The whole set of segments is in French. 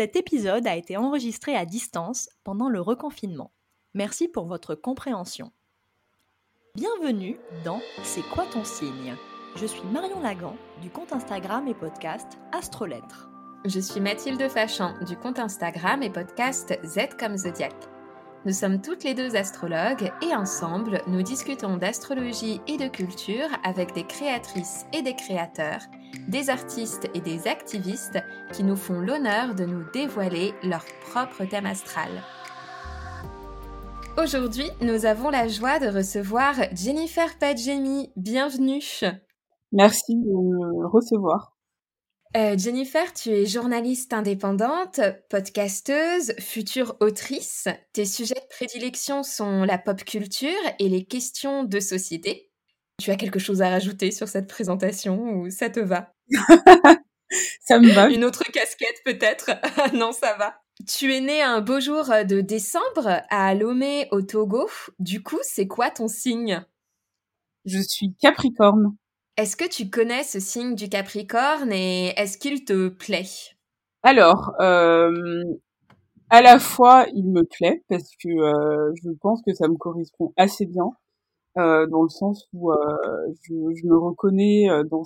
Cet épisode a été enregistré à distance pendant le reconfinement. Merci pour votre compréhension. Bienvenue dans C'est quoi ton signe? Je suis Marion Lagan du compte Instagram et podcast Astrolettre. Je suis Mathilde Fachan du compte Instagram et podcast Z comme Zodiac. Nous sommes toutes les deux astrologues et ensemble, nous discutons d'astrologie et de culture avec des créatrices et des créateurs, des artistes et des activistes qui nous font l'honneur de nous dévoiler leur propre thème astral. Aujourd'hui, nous avons la joie de recevoir Jennifer Padjemi. Bienvenue. Merci de me recevoir. Euh, Jennifer, tu es journaliste indépendante, podcasteuse, future autrice. Tes sujets de prédilection sont la pop culture et les questions de société. Tu as quelque chose à rajouter sur cette présentation ou ça te va? Ça me va. Une autre casquette peut-être? Non, ça va. Tu es né un beau jour de décembre à Lomé au Togo. Du coup, c'est quoi ton signe? Je suis Capricorne. Est-ce que tu connais ce signe du Capricorne et est-ce qu'il te plaît? Alors, euh, à la fois, il me plaît parce que euh, je pense que ça me correspond assez bien, euh, dans le sens où je, me reconnais dans,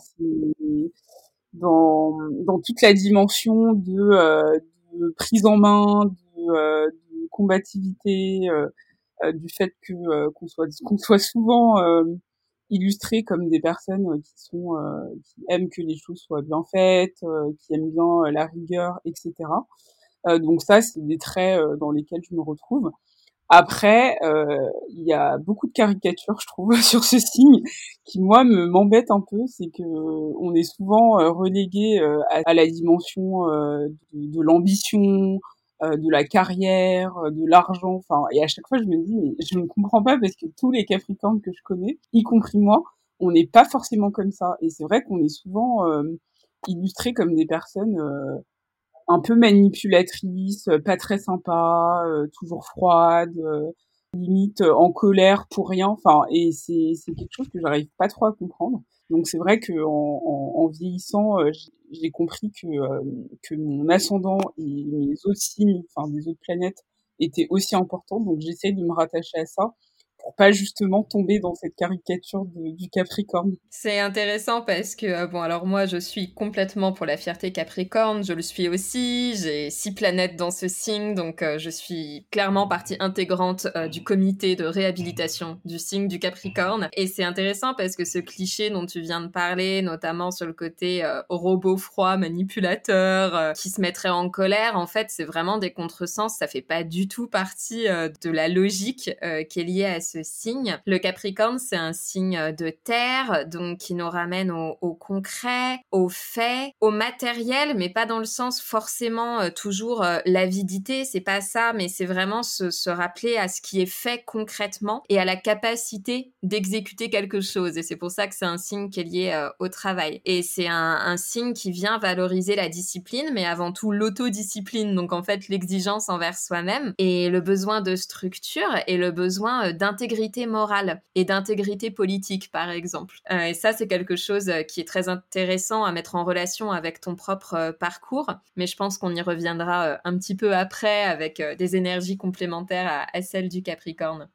dans, dans toute la dimension de, de prise en main, de, de combativité, du fait que qu'on soit qu'on soit souvent illustrés comme des personnes euh, qui sont euh, qui aiment que les choses soient bien faites, euh, qui aiment bien la rigueur, etc. donc ça, c'est des traits dans lesquels je me retrouve. Après, il y a beaucoup de caricatures, je trouve, sur ce signe, qui moi me m'embête un peu. C'est que on est souvent relégué à, la dimension de, de l'ambition, euh, de la carrière, euh, de l'argent. Enfin, et à chaque fois, je me dis, mais je ne comprends pas parce que tous les Capricornes que je connais, y compris moi, on n'est pas forcément comme ça. Et c'est vrai qu'on est souvent euh, illustrés comme des personnes un peu manipulatrices, pas très sympas, toujours froides, limite en colère pour rien. Enfin, et c'est quelque chose que j'arrive pas trop à comprendre. Donc c'est vrai que en, en, vieillissant, euh, j'ai compris que euh, que mon ascendant et mes autres signes, enfin des autres planètes, étaient aussi importants. Donc j'essaye de me rattacher à ça pour pas justement tomber dans cette caricature du Capricorne. C'est intéressant parce que, euh, bon, alors moi, je suis complètement pour la fierté Capricorne, je le suis aussi, j'ai six planètes dans ce signe, donc euh, je suis clairement partie intégrante euh, du comité de réhabilitation du signe du Capricorne. Et c'est intéressant parce que ce cliché dont tu viens de parler, notamment sur le côté robot froid, manipulateur, qui se mettrait en colère, en fait, c'est vraiment des contresens, ça fait pas du tout partie de la logique qui est liée à ce signe. Le Capricorne, c'est un signe de terre, donc qui nous ramène au, concret, au fait, au matériel, mais pas dans le sens forcément euh, toujours euh, l'avidité, c'est pas ça, mais c'est vraiment se, rappeler à ce qui est fait concrètement et à la capacité d'exécuter quelque chose. Et c'est pour ça que c'est un signe qui est lié euh, au travail. Et c'est un, un signe qui vient valoriser la discipline, mais avant tout l'autodiscipline, donc en fait l'exigence envers soi-même et le besoin de structure et le besoin d'intégration d'intégrité morale et d'intégrité politique, par exemple. Euh, et ça, c'est quelque chose euh, qui est très intéressant à mettre en relation avec ton propre euh, parcours, mais je pense qu'on y reviendra un petit peu après avec des énergies complémentaires à, celles du Capricorne.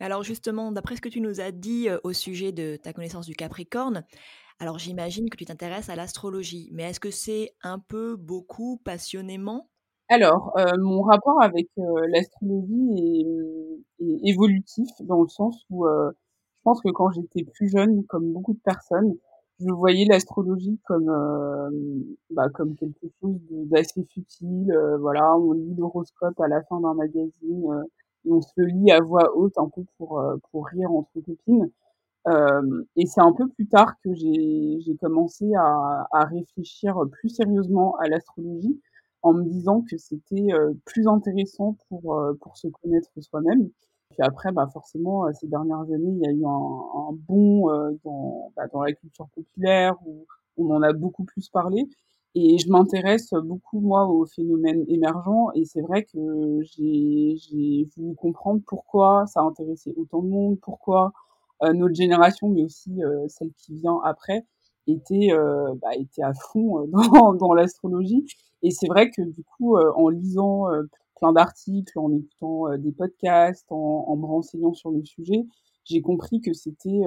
Alors justement, d'après ce que tu nous as dit au sujet de ta connaissance du Capricorne, alors j'imagine que tu t'intéresses à l'astrologie, mais est-ce que c'est un peu, beaucoup, passionnément alors, euh, mon rapport avec euh, l'astrologie est, évolutif dans le sens où euh, je pense que quand j'étais plus jeune, comme beaucoup de personnes, je voyais l'astrologie comme bah, comme quelque chose d'assez futile. voilà, on lit l'horoscope à la fin d'un magazine et on se le lit à voix haute un peu pour pour rire entre copines. et c'est un peu plus tard que j'ai j'ai commencé à, à réfléchir plus sérieusement à l'astrologie en me disant que c'était euh, plus intéressant pour euh, pour se connaître soi-même. Puis après, bah forcément, euh, ces dernières années, il y a eu un, un bond dans bah, dans la culture populaire où on en a beaucoup plus parlé. Et je m'intéresse beaucoup moi aux phénomènes émergents et c'est vrai que j'ai voulu comprendre pourquoi ça intéressait autant de monde, pourquoi notre génération, mais aussi celle qui vient après, était bah, était à fond dans, dans l'astrologie Et c'est vrai que du coup, en lisant plein d'articles, en écoutant des podcasts, en, en, me renseignant sur le sujet, j'ai compris que c'était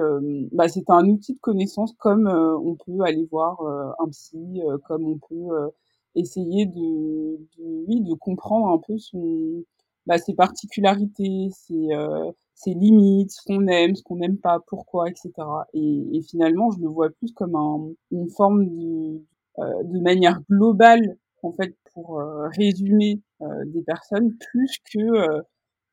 bah, c'était un outil de connaissance comme on peut aller voir un psy, comme on peut essayer de, de, oui de comprendre un peu son bah, ses particularités, ses ses limites, ce qu'on aime, ce qu'on n'aime pas, pourquoi, etc. Et, et, finalement, je le vois plus comme un, une forme de, euh, de manière globale, en fait, pour euh, résumer euh, des personnes, plus que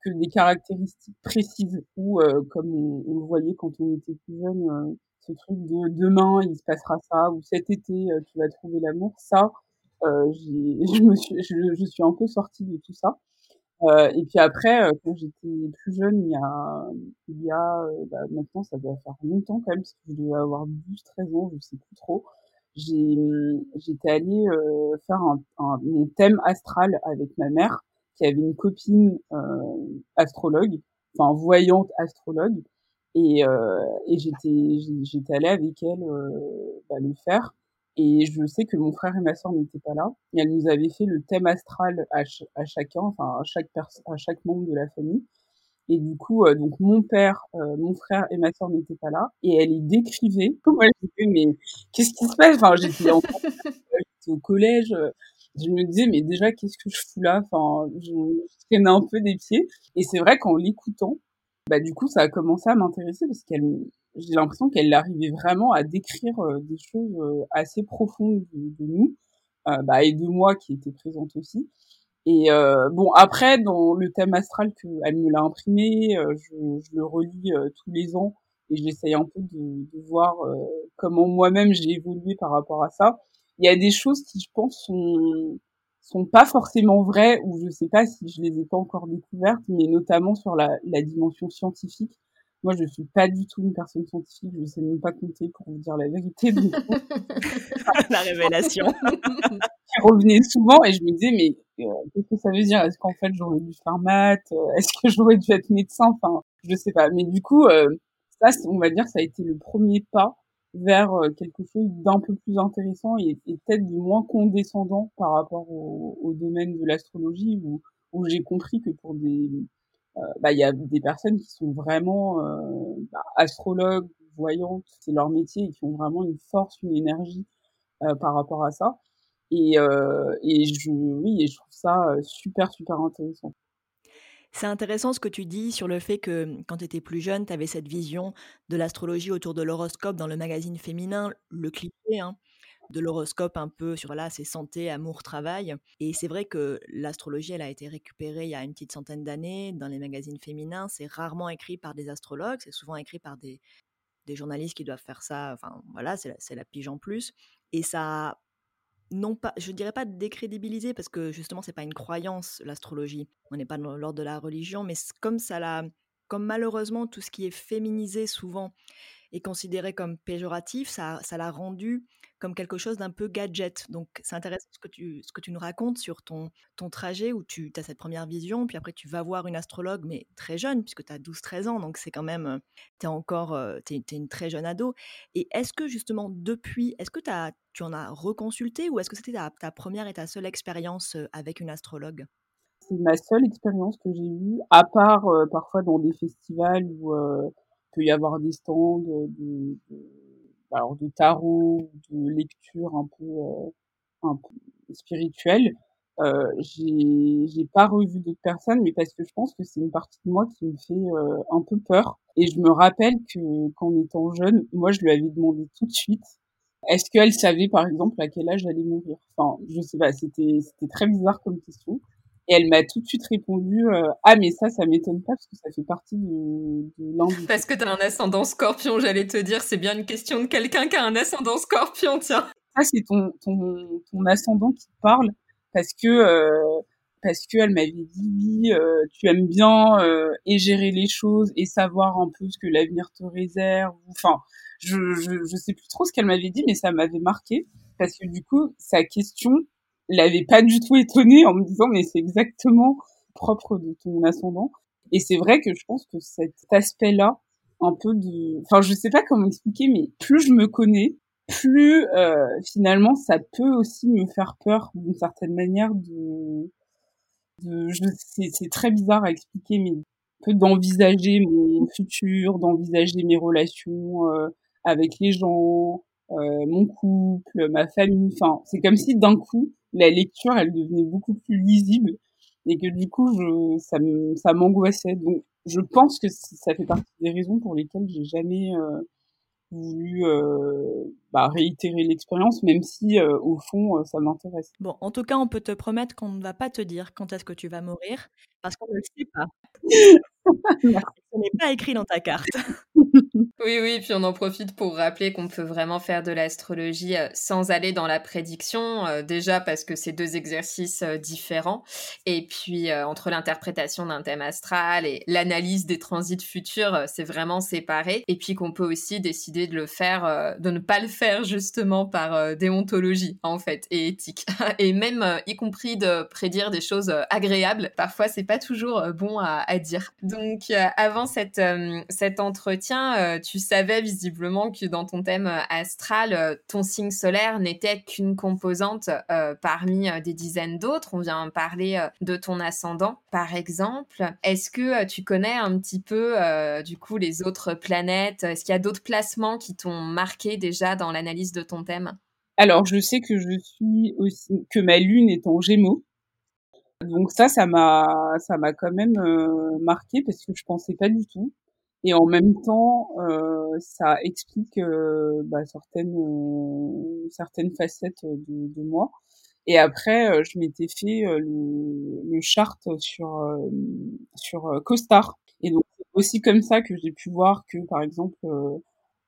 que des caractéristiques précises ou comme on, on, le voyait quand on était plus jeune, ce truc de demain il se passera ça ou cet été tu vas trouver l'amour. Ça, je me suis, je, je suis un peu sortie de tout ça. Euh, et puis après, euh, quand j'étais plus jeune, il y a, il y a euh, bah, maintenant ça doit faire longtemps quand même, parce que je devais avoir 12-13 ans, je sais plus trop. J'ai, j'étais allée faire un, un, mon thème astral avec ma mère, qui avait une copine astrologue, enfin voyante astrologue, et, et j'étais, j'étais allée avec elle bah, le faire. Et je sais que mon frère et ma soeur n'étaient pas là. Et elle nous avait fait le thème astral à, à chacun, enfin à chaque à chaque membre de la famille. Et du coup, euh, donc mon père, euh, mon frère et ma soeur n'étaient pas là. Et elle y décrivait. Moi, j'étais mais qu'est-ce qui se passe? Enfin, j'étais au collège. Je me disais mais déjà qu'est-ce que je fous là? Enfin, je, je traînais un peu des pieds. Et c'est vrai qu'en l'écoutant, bah du coup, ça a commencé à m'intéresser parce qu'elle j'ai l'impression qu'elle arrivait vraiment à décrire euh, des choses euh, assez profondes de, de nous, euh, bah, et de moi qui était présente aussi. Et bon, après, dans le thème astral qu'elle me l'a imprimé, je, je, le relis tous les ans et j'essaye un peu de, de voir comment moi-même j'ai évolué par rapport à ça. Il y a des choses qui, je pense, sont sont pas forcément vraies ou je sais pas si je les ai pas encore découvertes, mais notamment sur la, la dimension scientifique. Moi, je suis pas du tout une personne scientifique, je sais même pas compter pour vous dire la vérité. la révélation. qui revenait souvent et je me disais, mais euh, qu'est-ce que ça veut dire? Est-ce qu'en fait, j'aurais dû faire maths? Euh, Est-ce que j'aurais dû être médecin? Enfin, je sais pas. Mais du coup, euh, ça, on va dire, ça a été le premier pas vers quelque chose d'un peu plus intéressant et, et peut-être du moins condescendant par rapport au, au domaine de l'astrologie où, où j'ai compris que pour des euh, bah, il y a des personnes qui sont vraiment euh, bah, astrologues, voyantes, c'est leur métier et qui ont vraiment une force, une énergie euh, par rapport à ça. Et, je, oui, et je trouve ça super, super intéressant. C'est intéressant ce que tu dis sur le fait que quand tu étais plus jeune, tu avais cette vision de l'astrologie autour de l'horoscope dans le magazine féminin, le cliché, hein, de l'horoscope un peu sur là, c'est santé, amour, travail. Et c'est vrai que l'astrologie, elle a été récupérée il y a une petite centaine d'années dans les magazines féminins. C'est rarement écrit par des astrologues, c'est souvent écrit par des, des journalistes qui doivent faire ça. Enfin, voilà, c'est la, la, pige en plus. Et ça, non pas, je dirais pas décrédibiliser parce que justement, c'est pas une croyance l'astrologie. On n'est pas dans l'ordre de la religion, mais comme ça l'a, comme malheureusement tout ce qui est féminisé souvent est considéré comme péjoratif, ça, ça l'a rendu comme quelque chose d'un peu gadget. Donc c'est intéressant ce que, tu, ce que tu nous racontes sur ton, ton trajet où tu as cette première vision, puis après tu vas voir une astrologue, mais très jeune, puisque tu as 12-13 ans, donc c'est quand même, tu es encore, tu es, une très jeune ado. Et est-ce que justement depuis, est-ce que as, tu en as reconsulté ou est-ce que c'était ta, ta, première et ta seule expérience avec une astrologue? C'est ma seule expérience que j'ai eue, à part parfois dans des festivals où euh, peut y avoir des stands de, de alors de tarot, de lecture un peu, euh, un peu spirituelle. Euh, j'ai j'ai pas revu d'autres personnes, mais parce que je pense que c'est une partie de moi qui me fait euh, un peu peur. Et je me rappelle que qu'en étant jeune, moi je lui avais demandé tout de suite est-ce qu'elle savait par exemple à quel âge j'allais mourir? Enfin, je sais pas, c'était c'était très bizarre comme question. Et elle m'a tout de suite répondu euh, ah mais ça ça m'étonne pas parce que ça fait partie de, de Parce que t'as un ascendant Scorpion, j'allais te dire c'est bien une question de quelqu'un qui a un ascendant Scorpion, tiens. Ça c'est ton, ton ton ascendant qui parle parce que euh, parce que elle m'avait dit oui euh, tu aimes bien euh, et gérer les choses et savoir un peu ce que l'avenir te réserve. Enfin je, je je sais plus trop ce qu'elle m'avait dit mais ça m'avait marqué parce que du coup sa question l'avait pas du tout étonné en me disant mais c'est exactement propre de ton ascendant. Et c'est vrai que je pense que cet aspect-là, un peu de, enfin je sais pas comment expliquer, mais plus je me connais, plus finalement ça peut aussi me faire peur d'une certaine manière de, de c'est très bizarre à expliquer mais peu d'envisager mon futur d'envisager mes relations avec les gens euh, mon couple, ma famille. Enfin, c'est comme si d'un coup, la lecture, elle devenait beaucoup plus lisible et que du coup, je, ça, ça m'angoissait. Donc, je pense que ça fait partie des raisons pour lesquelles j'ai jamais euh, voulu euh, bah, réitérer l'expérience, même si euh, au fond, ça m'intéresse. Bon, en tout cas, on peut te promettre qu'on ne va pas te dire quand est-ce que tu vas mourir, parce qu'on ne le sait pas. Ce n'est pas écrit dans ta carte. Oui, oui, puis on en profite pour rappeler qu'on peut vraiment faire de l'astrologie euh, sans aller dans la prédiction, euh, déjà parce que c'est deux exercices euh, différents, et puis entre l'interprétation d'un thème astral et l'analyse des transits futurs, c'est vraiment séparé, et puis qu'on peut aussi décider de le faire, de ne pas le faire justement par déontologie en fait, et éthique, et même y compris de prédire des choses agréables, parfois c'est pas toujours bon à, à dire. Donc avant cette, cet entretien, tu tu savais visiblement que dans ton thème euh, astral, euh, ton signe solaire n'était qu'une composante euh, parmi des dizaines d'autres. On vient parler de ton ascendant, par exemple. Est-ce que tu connais un petit peu, du coup, les autres planètes? Est-ce qu'il y a d'autres placements qui t'ont marqué déjà dans l'analyse de ton thème? Alors, je sais que je suis aussi que ma lune est en Gémeaux. Donc ça, ça m'a, ça m'a quand même marqué parce que je pensais pas du tout. Et en même temps, euh, ça explique euh, bah, certaines euh, certaines facettes de, de, moi. Et après, euh, je m'étais fait euh, le, le chart sur sur CoStar. Et donc c'est aussi comme ça que j'ai pu voir que, par exemple,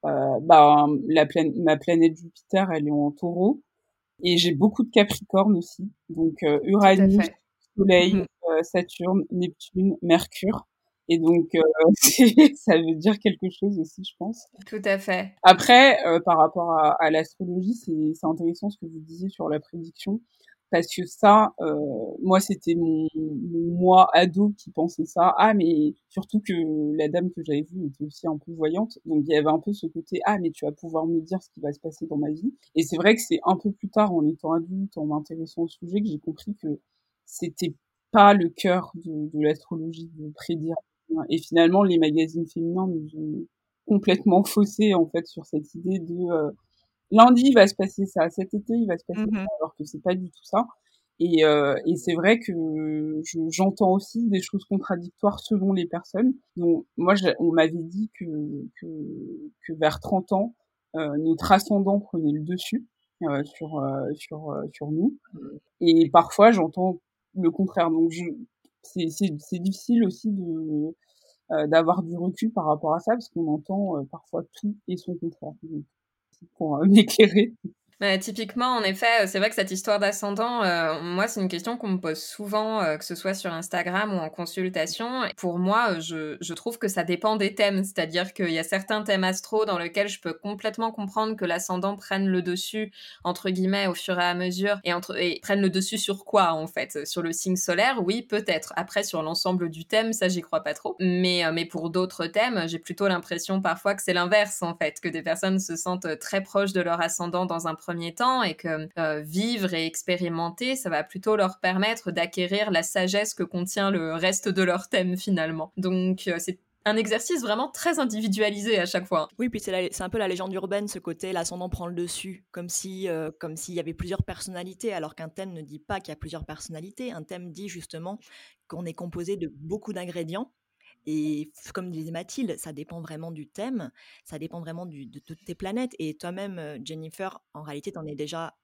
bah, la ma planète Jupiter, elle est en Taureau. Et j'ai beaucoup de Capricorne aussi. Donc Uranus, Soleil, mmh. Saturne, Neptune, Mercure. Et donc, euh, ça veut dire quelque chose aussi, je pense. Tout à fait. Après, euh, par rapport à, à l'astrologie, c'est intéressant ce que vous disiez sur la prédiction, parce que ça, euh, moi, c'était mon, mon, moi ado qui pensait ça. Ah, mais surtout que la dame que j'avais vue était aussi un peu voyante, donc il y avait un peu ce côté ah, mais tu vas pouvoir me dire ce qui va se passer dans ma vie. Et c'est vrai que c'est un peu plus tard, en étant adulte, en m'intéressant au sujet, que j'ai compris que c'était pas le cœur de, de l'astrologie de prédire et finalement, les magazines féminins nous ont complètement faussé en fait sur cette idée de euh, lundi il va se passer ça, cet été il va se passer ça, mmh alors que c'est pas du tout ça. Et, euh, et c'est vrai que j'entends aussi des choses contradictoires selon les personnes. Donc moi, on m'avait dit que, que, que vers 30 ans, euh, notre ascendant prenait le dessus euh, sur euh, sur euh, sur nous. Mmh. Et parfois, j'entends le contraire. Donc je, c'est difficile aussi de euh, d'avoir du recul par rapport à ça parce qu'on entend euh, parfois tout et son contraire. pour euh, m'éclairer. Bah, typiquement, en effet, euh, c'est vrai que cette histoire d'ascendant, euh, moi, c'est une question qu'on me pose souvent, euh, que ce soit sur Instagram ou en consultation. Pour moi, je, je trouve que ça dépend des thèmes, c'est-à-dire qu'il y a certains thèmes astro dans lesquels je peux complètement comprendre que l'ascendant prenne le dessus, entre guillemets, au fur et à mesure, et, entre, et prenne le dessus sur quoi, en fait? Sur le signe solaire, oui, peut-être. Après, sur l'ensemble du thème, ça, j'y crois pas trop. Mais, mais pour d'autres thèmes, j'ai plutôt l'impression parfois que c'est l'inverse, en fait, que des personnes se sentent très proches de leur ascendant dans un premier temps et que euh, vivre et expérimenter, ça va plutôt leur permettre d'acquérir la sagesse que contient le reste de leur thème finalement. Donc euh, c'est un exercice vraiment très individualisé à chaque fois. Oui, puis c'est un peu la légende urbaine, ce côté l'ascendant prend le dessus, comme si euh, comme s'il y avait plusieurs personnalités, alors qu'un thème ne dit pas qu'il y a plusieurs personnalités. Un thème dit justement qu'on est composé de beaucoup d'ingrédients et comme disait Mathilde, ça dépend vraiment du thème, ça dépend vraiment de toutes tes planètes. Et toi-même, Jennifer, en réalité, tu en es déjà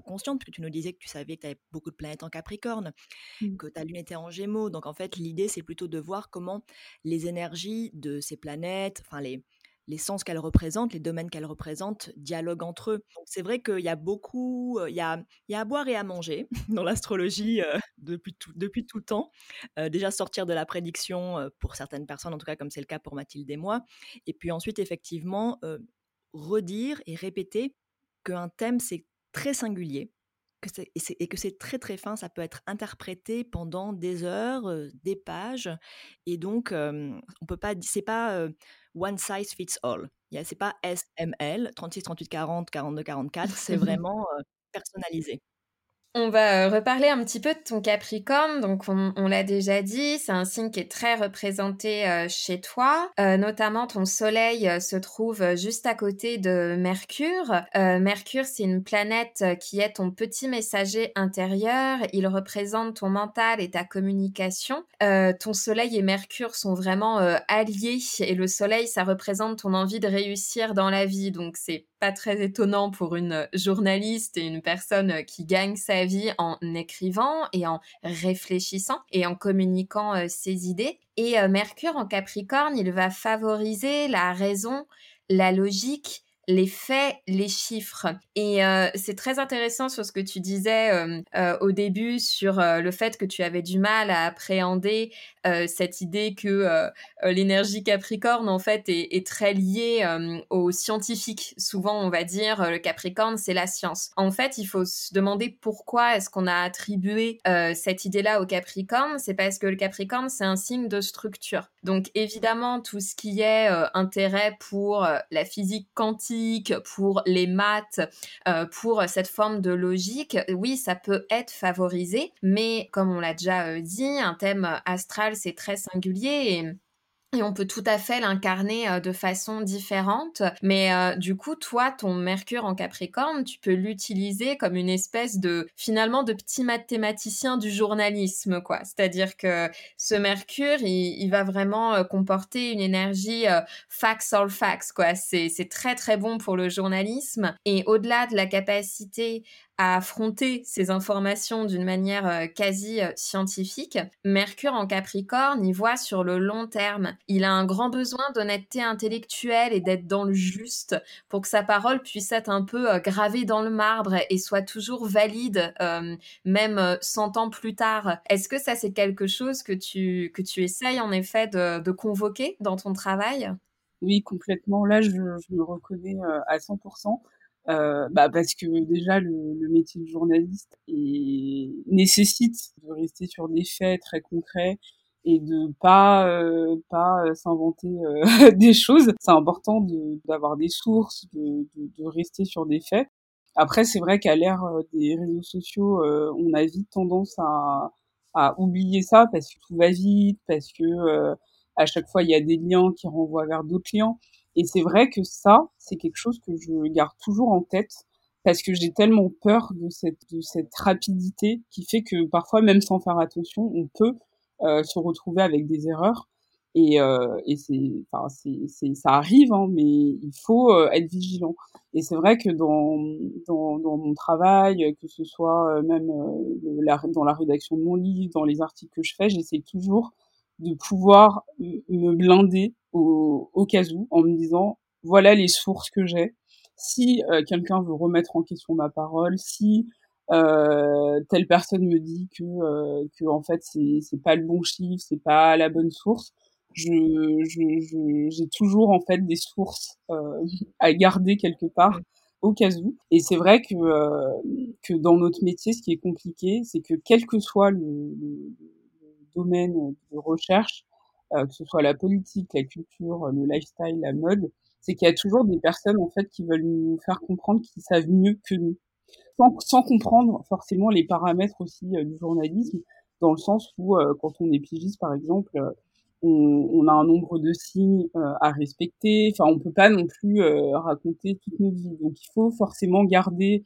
consciente, puisque tu nous disais que tu savais que tu avais beaucoup de planètes en Capricorne, mmh. que ta lune était en Gémeaux. Donc en fait, l'idée, c'est plutôt de voir comment les énergies de ces planètes, enfin les, les sens qu'elles représentent, les domaines qu'elles représentent, dialoguent entre eux. C'est vrai qu'il y a beaucoup, il y a, il y a à boire et à manger dans l'astrologie depuis, tout, depuis tout temps. déjà sortir de la prédiction pour certaines personnes, en tout cas comme c'est le cas pour Mathilde et moi. Et puis ensuite, effectivement, redire et répéter qu'un thème, c'est très singulier que et, que c'est très très fin, ça peut être interprété pendant des heures, des pages, et donc on peut pas, c'est pas one size fits all. C'est pas SML 36, 38, 40, 42, 44. C'est vraiment personnalisé. On va euh, reparler un petit peu de ton Capricorne. Donc, on, l'a déjà dit, c'est un signe qui est très représenté euh, chez toi. Euh, notamment, ton Soleil se trouve juste à côté de Mercure. Mercure, c'est une planète qui est ton petit messager intérieur. Il représente ton mental et ta communication. ton Soleil et Mercure sont vraiment alliés. Et le Soleil, ça représente ton envie de réussir dans la vie. Donc, c'est pas très étonnant pour une journaliste et une personne qui gagne sa vie en écrivant et en réfléchissant et en communiquant euh, ses idées. Et euh, Mercure en Capricorne, il va favoriser la raison, la logique, les faits, les chiffres. Et euh, c'est très intéressant sur ce que tu disais euh, euh, au début sur le fait que tu avais du mal à appréhender cette idée que l'énergie Capricorne en fait est, très liée aux scientifiques. Souvent, on va dire le Capricorne, c'est la science. En fait, il faut se demander pourquoi est-ce qu'on a attribué cette idée-là au Capricorne. C'est parce que le Capricorne, c'est un signe de structure. Donc évidemment, tout ce qui est intérêt pour la physique quantique pour les maths, euh, pour cette forme de logique, oui, ça peut être favorisé, mais comme on l'a déjà euh, dit, un thème astral, c'est très singulier et et on peut tout à fait l'incarner euh, de façon différente. Mais euh, du coup, toi, ton Mercure en Capricorne, tu peux l'utiliser comme une espèce de, finalement, de petit mathématicien du journalisme, quoi. C'est-à-dire que ce Mercure, il, va vraiment euh, comporter une énergie facts all facts, quoi. C'est très, très bon pour le journalisme. Et au-delà de la capacité à affronter ces informations d'une manière euh, quasi euh, scientifique. Mercure en Capricorne, il voit sur le long terme. Il a un grand besoin d'honnêteté intellectuelle et d'être dans le juste pour que sa parole puisse être un peu euh, gravée dans le marbre et soit toujours valide, même 100 ans plus tard. Est-ce que ça, c'est quelque chose que tu, que tu essayes en effet de, de convoquer dans ton travail? Oui, complètement. Là, je, je me reconnais à 100%. Euh, bah parce que déjà le, le, métier de journaliste est, nécessite de rester sur des faits très concrets et de pas euh, pas s'inventer euh, des choses. C'est important d'avoir des sources, de, de, de, rester sur des faits. Après, c'est vrai qu'à l'ère euh, des réseaux sociaux, on a vite tendance à, à oublier ça parce que tout va vite, parce que à chaque fois il y a des liens qui renvoient vers d'autres liens. Et c'est vrai que ça, c'est quelque chose que je garde toujours en tête parce que j'ai tellement peur de cette, rapidité qui fait que parfois, même sans faire attention, on peut euh, se retrouver avec des erreurs. Et, euh, ça arrive, hein, mais il faut euh, être vigilant. Et c'est vrai que dans, mon travail, que ce soit même dans la rédaction de mon livre, dans les articles que je fais, j'essaie toujours de pouvoir me blinder au, au cas où en me disant voilà les sources que j'ai. Si euh, quelqu'un veut remettre en question ma parole, si euh, telle personne me dit que euh, que en fait c'est c'est pas le bon chiffre, c'est pas la bonne source, je j'ai je, toujours en fait des sources euh, à garder quelque part au cas où. Et c'est vrai que euh, que dans notre métier, ce qui est compliqué, c'est que quel que soit le, le domaine de recherche, que ce soit la politique, la culture, le lifestyle, la mode, c'est qu'il y a toujours des personnes en fait qui veulent nous faire comprendre qu'ils savent mieux que nous, sans, sans comprendre forcément les paramètres aussi euh, du journalisme, dans le sens où euh, quand on est pigiste par exemple, on, on, a un nombre de signes à respecter. Enfin, on peut pas non plus raconter toute notre vie. Donc, il faut forcément garder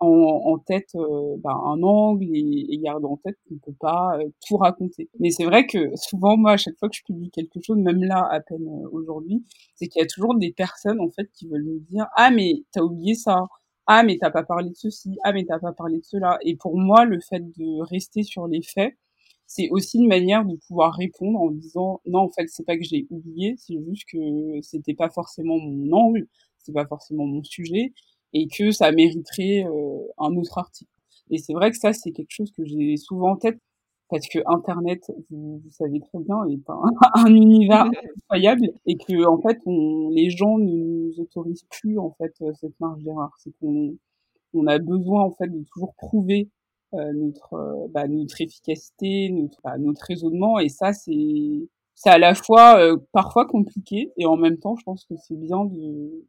en, en tête euh, bah, un angle et, et garder en tête qu'on peut pas euh, tout raconter. Mais c'est vrai que souvent moi à chaque fois que je publie quelque chose, même là à peine euh, aujourd'hui, c'est qu'il y a toujours des personnes en fait qui veulent me dire ah mais t'as oublié ça, ah mais t'as pas parlé de ceci, ah mais t'as pas parlé de cela. Et pour moi le fait de rester sur les faits, c'est aussi une manière de pouvoir répondre en disant non en fait c'est pas que j'ai oublié, c'est juste que c'était pas forcément mon angle, c'est pas forcément mon sujet et que ça mériterait euh, un autre article. Et c'est vrai que ça, c'est quelque chose que j'ai souvent en tête parce que Internet, vous, vous savez très bien, est un, un univers incroyable et que en fait, on, les gens ne nous autorisent plus en fait cette marge d'erreur. C'est qu'on on a besoin en fait de toujours prouver notre bah, notre efficacité, notre bah, notre raisonnement et ça c'est c'est à la fois parfois compliqué et en même temps je pense que c'est bien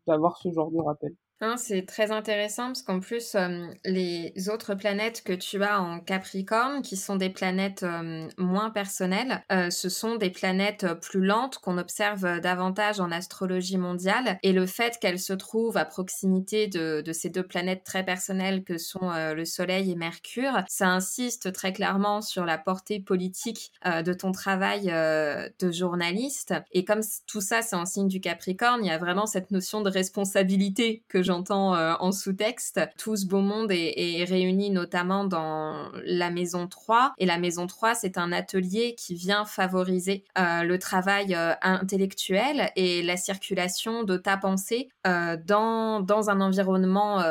d'avoir ce genre de rappel. C'est très intéressant parce qu'en plus, les autres planètes que tu as en Capricorne, qui sont des planètes moins personnelles, ce sont des planètes plus lentes qu'on observe davantage en astrologie mondiale. Et le fait qu'elles se trouvent à proximité de, de, ces deux planètes très personnelles que sont le Soleil et Mercure, ça insiste très clairement sur la portée politique de ton travail de journaliste. Et comme tout ça, c'est en signe du Capricorne, il y a vraiment cette notion de responsabilité que j'entends euh, en sous-texte. Tout ce beau monde est, réuni notamment dans la maison 3. Et la maison 3, c'est un atelier qui vient favoriser euh, le travail euh, intellectuel et la circulation de ta pensée dans, dans un environnement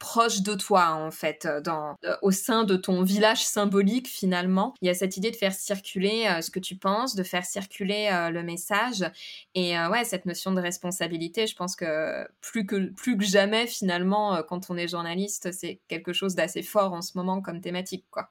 proche de toi en fait euh, dans euh, au sein de ton village symbolique finalement. Il y a cette idée de faire circuler euh, ce que tu penses de faire circuler le message. Et ouais cette notion de responsabilité je pense que plus que plus que jamais finalement quand on est journaliste c'est quelque chose d'assez fort en ce moment comme thématique quoi.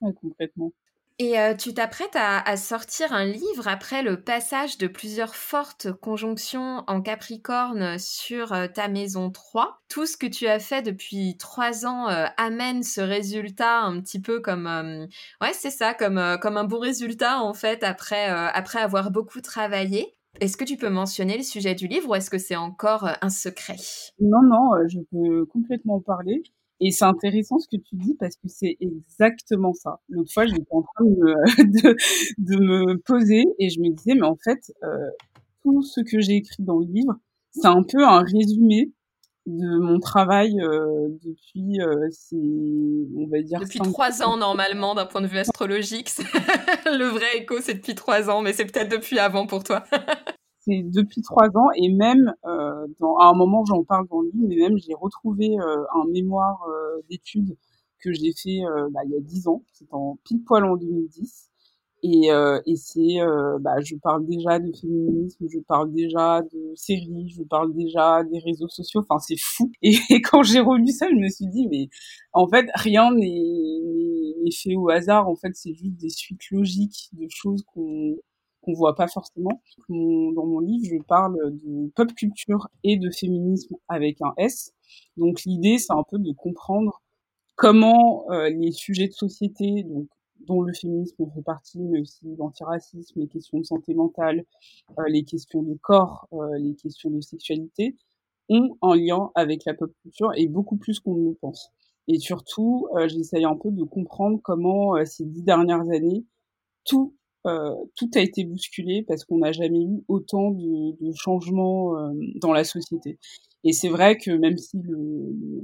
Ouais, complètement et euh, tu t'apprêtes à, sortir un livre après le passage de plusieurs fortes conjonctions en Capricorne sur euh, ta maison 3. Tout ce que tu as fait depuis trois ans euh, amène ce résultat un petit peu comme... ouais, c'est ça, comme, comme un bon résultat en fait après, après avoir beaucoup travaillé. Est-ce que tu peux mentionner le sujet du livre ou est-ce que c'est encore un secret? Non, non, je peux complètement en parler. Et c'est intéressant ce que tu dis parce que c'est exactement ça. L'autre fois, j'étais en train de me, de, me, poser et je me disais, mais en fait, euh, tout ce que j'ai écrit dans le livre, c'est un peu un résumé de mon travail euh, depuis, euh, on va dire... Depuis trois ans, normalement, d'un point de vue astrologique. le vrai écho, c'est depuis trois ans, mais c'est peut-être depuis avant pour toi. c'est depuis trois ans et même euh, dans, à un moment j'en parle dans le livre, mais même j'ai retrouvé euh, un mémoire euh, d'études que j'ai fait bah, il y a dix ans, c'est en pile poil en 2010. Et, et c'est, bah, je parle déjà de féminisme, je parle déjà de séries, je parle déjà des réseaux sociaux. Enfin, c'est fou. Et, et quand j'ai relu ça, je me suis dit, mais en fait, rien n'est fait au hasard. En fait, c'est juste des suites logiques de choses qu'on qu'on voit pas forcément. dans mon livre, je parle de pop culture et de féminisme avec un S. Donc l'idée, c'est un peu de comprendre comment euh, les sujets de société, donc dont le féminisme fait partie, mais aussi l'antiracisme, les questions de santé mentale, euh, les questions de corps, euh, les questions de sexualité, ont un lien avec la pop culture et beaucoup plus qu'on ne le pense. Et surtout, j'essaye un peu de comprendre comment ces dix dernières années, tout euh, tout a été bousculé parce qu'on n'a jamais eu autant de, de changements euh, dans la société. Et c'est vrai que même si le,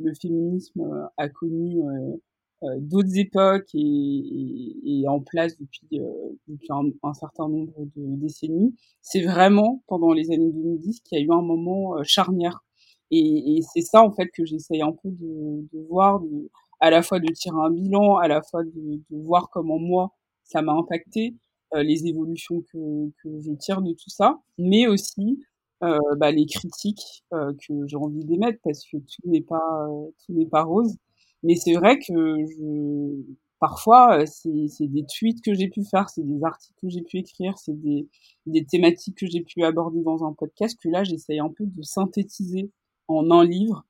le féminisme a connu euh, d'autres époques et, est en place depuis, depuis un, certain nombre de décennies, c'est vraiment pendant les années 2010 qu'il y a eu un moment charnière. Et, et c'est ça en fait que j'essaye un peu de, de voir, de, à la fois de tirer un bilan, à la fois de, de voir comment moi ça m'a impacté, euh, les évolutions que, que je tire de tout ça, mais aussi euh, bah, les critiques euh, que j'ai envie d'émettre parce que tout n'est pas tout n'est pas rose. Mais c'est vrai que je, parfois c'est des tweets que j'ai pu faire, c'est des articles que j'ai pu écrire, c'est des, des thématiques que j'ai pu aborder dans un podcast que là j'essaye un peu de synthétiser en un livre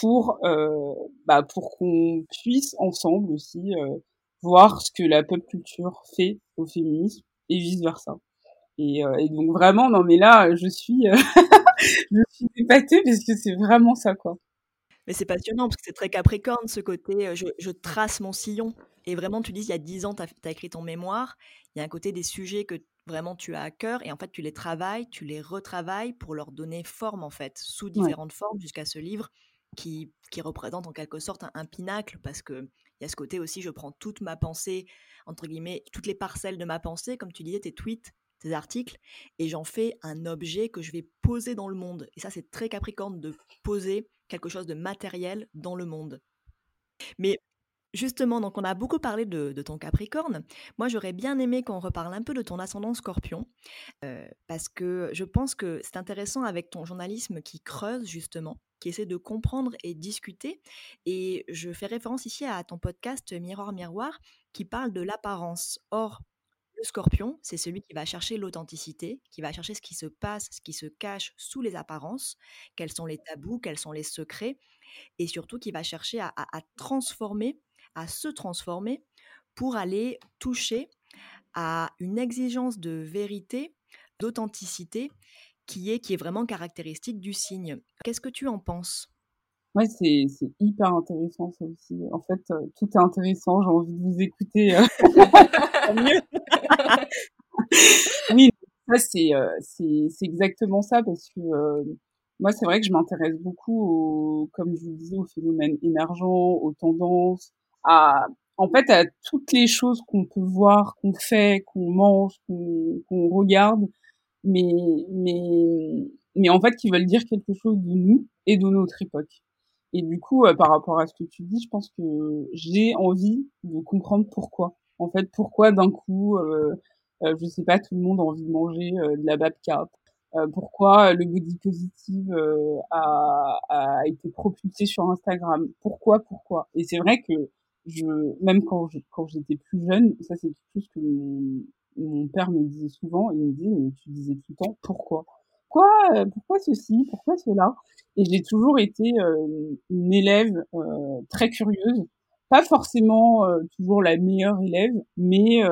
pour euh, bah, pour qu'on puisse ensemble aussi euh, voir ce que la pop culture fait au féminisme et vice versa. Et, euh, et donc vraiment, non mais là, je suis, euh, je suis épatée parce que c'est vraiment ça quoi. Mais c'est passionnant parce que c'est très capricorne ce côté, euh, je, je, trace mon sillon. Et vraiment, tu dis, il y a dix ans, tu as, écrit ton mémoire, il y a un côté des sujets que vraiment tu as à cœur et en fait tu les travailles, tu les retravailles pour leur donner forme en fait, sous différentes formes jusqu'à ce livre qui, qui représente en quelque sorte un, un pinacle parce que il y a ce côté aussi, je prends toute ma pensée, entre guillemets, toutes les parcelles de ma pensée, comme tu disais, tes tweets, tes articles, et j'en fais un objet que je vais poser dans le monde. Et ça, c'est très capricorne de poser quelque chose de matériel dans le monde. Mais Justement, donc on a beaucoup parlé de, ton Capricorne. Moi, j'aurais bien aimé qu'on reparle un peu de ton ascendant Scorpion, euh, parce que je pense que c'est intéressant avec ton journalisme qui creuse justement, qui essaie de comprendre et discuter. Et je fais référence ici à ton podcast Miroir Miroir, qui parle de l'apparence. Or, le scorpion, c'est celui qui va chercher l'authenticité, qui va chercher ce qui se passe, ce qui se cache sous les apparences, quels sont les tabous, quels sont les secrets, et surtout qui va chercher à transformer à se transformer pour aller toucher à une exigence de vérité, d'authenticité qui est, qui est vraiment caractéristique du signe. Qu'est-ce que tu en penses? Ouais, c'est, hyper intéressant ça aussi. En fait, euh, tout est intéressant, j'ai envie de vous écouter. Euh. oui, ça c'est, euh, c'est, c'est exactement ça parce que moi c'est vrai que je m'intéresse beaucoup, au, comme je vous disais, aux phénomènes émergents, aux tendances, à en fait à toutes les choses qu'on peut voir, qu'on fait, qu'on mange, qu'on regarde, mais mais mais en fait qui veulent dire quelque chose de nous et de notre époque. Et du coup, euh, par rapport à ce que tu dis, je pense que j'ai envie de comprendre pourquoi. En fait, pourquoi d'un coup, euh, euh, je sais pas, tout le monde a envie de manger euh, de la babka. pourquoi le body positive a, a été propulsé sur Instagram? Pourquoi, pourquoi? Et c'est vrai que je, même quand quand j'étais plus jeune, ça c'est quelque chose que mon, père me disait souvent. Il me disait, mais tu disais tout le temps, pourquoi? Pourquoi, euh, pourquoi ceci? Pourquoi cela? Et j'ai toujours été euh, une élève euh, très curieuse, pas forcément toujours la meilleure élève, mais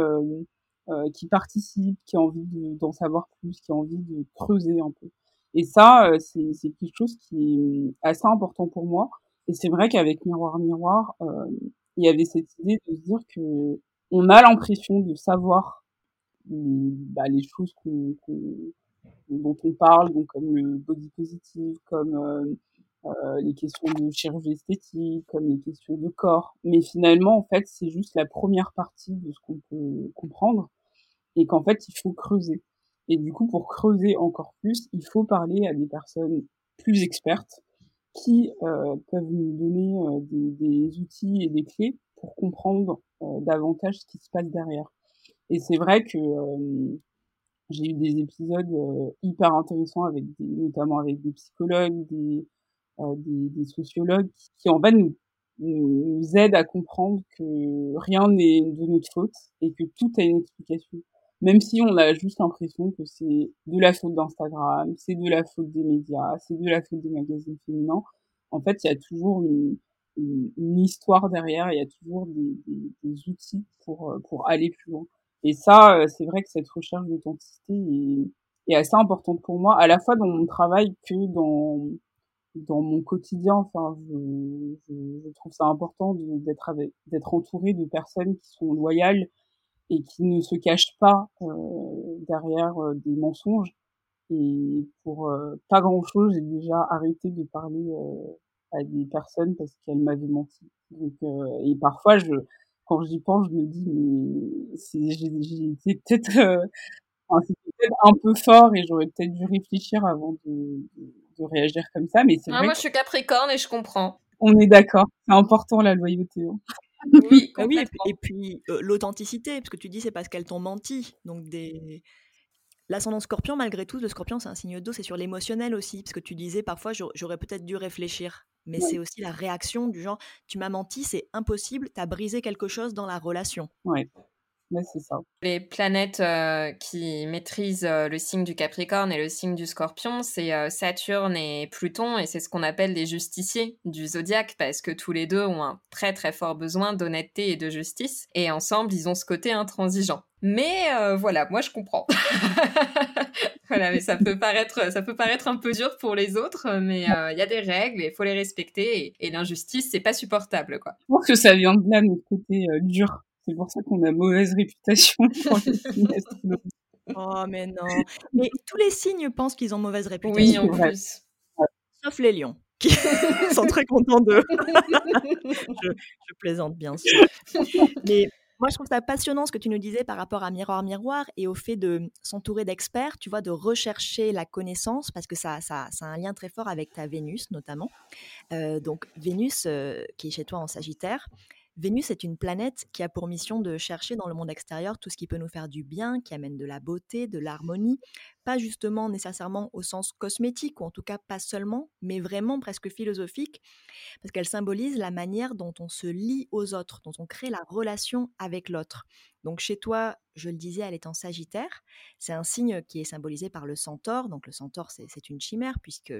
qui participe, qui a envie d'en savoir plus, qui a envie de creuser un peu. Et ça, c'est quelque chose qui est assez important pour moi. Et c'est vrai qu'avec Miroir Miroir, euh, il y avait cette idée de se dire que on a l'impression de savoir bah, les choses dont on parle, donc comme le body positive, comme euh, euh, les questions de chirurgie esthétique, comme les questions de corps. Mais finalement, en fait, c'est juste la première partie de ce qu'on peut comprendre et qu'en fait, il faut creuser. Et du coup, pour creuser encore plus, il faut parler à des personnes plus expertes qui euh, peuvent nous donner euh, des, des, outils et des clés pour comprendre euh, davantage ce qui se passe derrière. Et c'est vrai que j'ai eu des épisodes hyper intéressants avec des, notamment avec des psychologues, des, des, des, sociologues qui en fait nous, nous aident à comprendre que rien n'est de notre faute et que tout a une explication même si on a juste l'impression que c'est de la faute d'Instagram, c'est de la faute des médias, c'est de la faute des magazines féminins, en fait, il y a toujours une, histoire derrière, il y a toujours des, outils pour, euh, pour aller plus loin. Et ça, euh, c'est vrai que cette recherche d'authenticité est, assez importante pour moi, à la fois dans mon travail que dans dans mon quotidien. Enfin, je, trouve ça important d'être d'être entouré de personnes qui sont loyales, et qui ne se cache pas euh, derrière euh, des mensonges. Et pour euh, pas grand-chose, j'ai déjà arrêté de parler à des personnes parce qu'elles m'avaient menti. Donc, et parfois, je, quand j'y pense, je me dis, mais j'ai été peut-être c'était peut-être un peu fort et j'aurais peut-être dû réfléchir avant de, de, réagir comme ça. Mais c'est ah, vrai moi, je suis Capricorne et je comprends. On est d'accord. C'est important la loyauté. Hein. Oui, oui et puis, l'authenticité, parce que tu dis c'est parce qu'elles t'ont menti. Donc des l'ascendant scorpion, malgré tout, le scorpion c'est un signe d'eau, c'est sur l'émotionnel aussi, parce que tu disais parfois j'aurais peut-être dû réfléchir, mais c'est aussi la réaction du genre tu m'as menti, c'est impossible, t'as brisé quelque chose dans la relation. Ouais c'est ça. Les planètes euh, qui maîtrisent euh, le signe du Capricorne et le signe du Scorpion, c'est euh, Saturne et Pluton, et c'est ce qu'on appelle les justiciers du zodiaque, parce que tous les deux ont un très très fort besoin d'honnêteté et de justice, et ensemble, ils ont ce côté intransigeant. Mais voilà, moi je comprends. voilà, mais ça peut paraître, ça peut paraître un peu dur pour les autres, mais il y a des règles et il faut les respecter. Et, l'injustice, c'est pas supportable, quoi. Je pense que ça vient de là notre côté dur. C'est pour ça qu'on a mauvaise réputation Oh, mais non. Mais tous les signes pensent qu'ils ont mauvaise réputation. Oui, en plus. Sauf les lions, qui sont très contents d'eux. je, je, plaisante, bien sûr. Mais moi, je trouve ça passionnant ce que tu nous disais par rapport à Miroir Miroir et au fait de s'entourer d'experts, tu vois, de rechercher la connaissance, parce que ça, ça, ça a un lien très fort avec ta Vénus, notamment. Euh, donc, Vénus, euh, qui est chez toi en Sagittaire, Vénus est une planète qui a pour mission de chercher dans le monde extérieur tout ce qui peut nous faire du bien, qui amène de la beauté, de l'harmonie, pas justement nécessairement au sens cosmétique, ou en tout cas pas seulement, mais vraiment presque philosophique, parce qu'elle symbolise la manière dont on se lie aux autres, dont on crée la relation avec l'autre. Donc chez toi, je le disais, elle est en Sagittaire. C'est un signe qui est symbolisé par le centaure. Donc le centaure, c'est une chimère puisque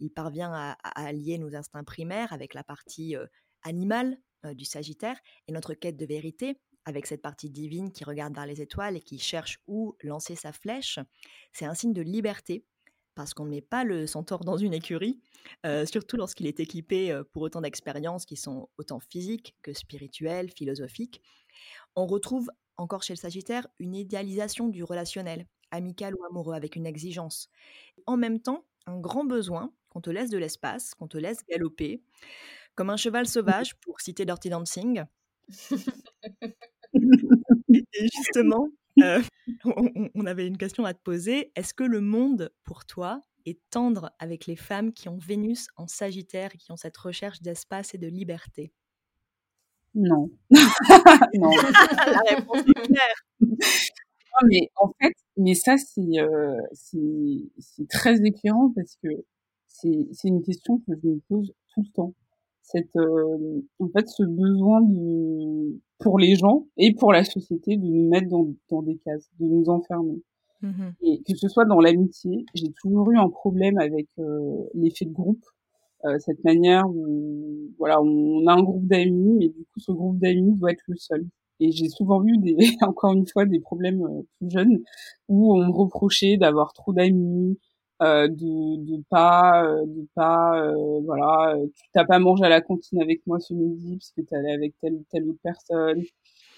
il parvient à, à, allier nos instincts primaires avec la partie euh, animale euh, du Sagittaire et notre quête de vérité avec cette partie divine qui regarde vers les étoiles et qui cherche où lancer sa flèche. C'est un signe de liberté parce qu'on ne met pas le centaure dans une écurie, euh, surtout lorsqu'il est équipé pour autant d'expériences qui sont autant physiques que spirituelles, philosophiques. On retrouve encore chez le Sagittaire, une idéalisation du relationnel, amical ou amoureux, avec une exigence. En même temps, un grand besoin qu'on te laisse de l'espace, qu'on te laisse galoper, comme un cheval sauvage, pour citer Dirty Dancing. Et justement, euh, on, avait une question à te poser. Est-ce que le monde, pour toi, est tendre avec les femmes qui ont Vénus en Sagittaire et qui ont cette recherche d'espace et de liberté? Non. non. La réponse est claire. Non, mais en fait, mais ça, c'est euh, c'est très éclairant parce que c'est une question que je me pose tout le temps. Cette, euh, en fait, ce besoin de, pour les gens et pour la société de nous mettre dans, dans des cases, de nous enfermer. Mmh et que ce soit dans l'amitié, j'ai toujours eu un problème avec euh, l'effet de groupe euh, cette manière où voilà on a un groupe d'amis mais du coup ce groupe d'amis doit être le seul et j'ai souvent eu des encore une fois des problèmes euh, plus jeunes où on me reprochait d'avoir trop d'amis euh, de de pas euh, de pas euh, voilà tu t'as pas mangé à la cantine avec moi ce midi parce que t'es allé avec telle ou telle autre personne.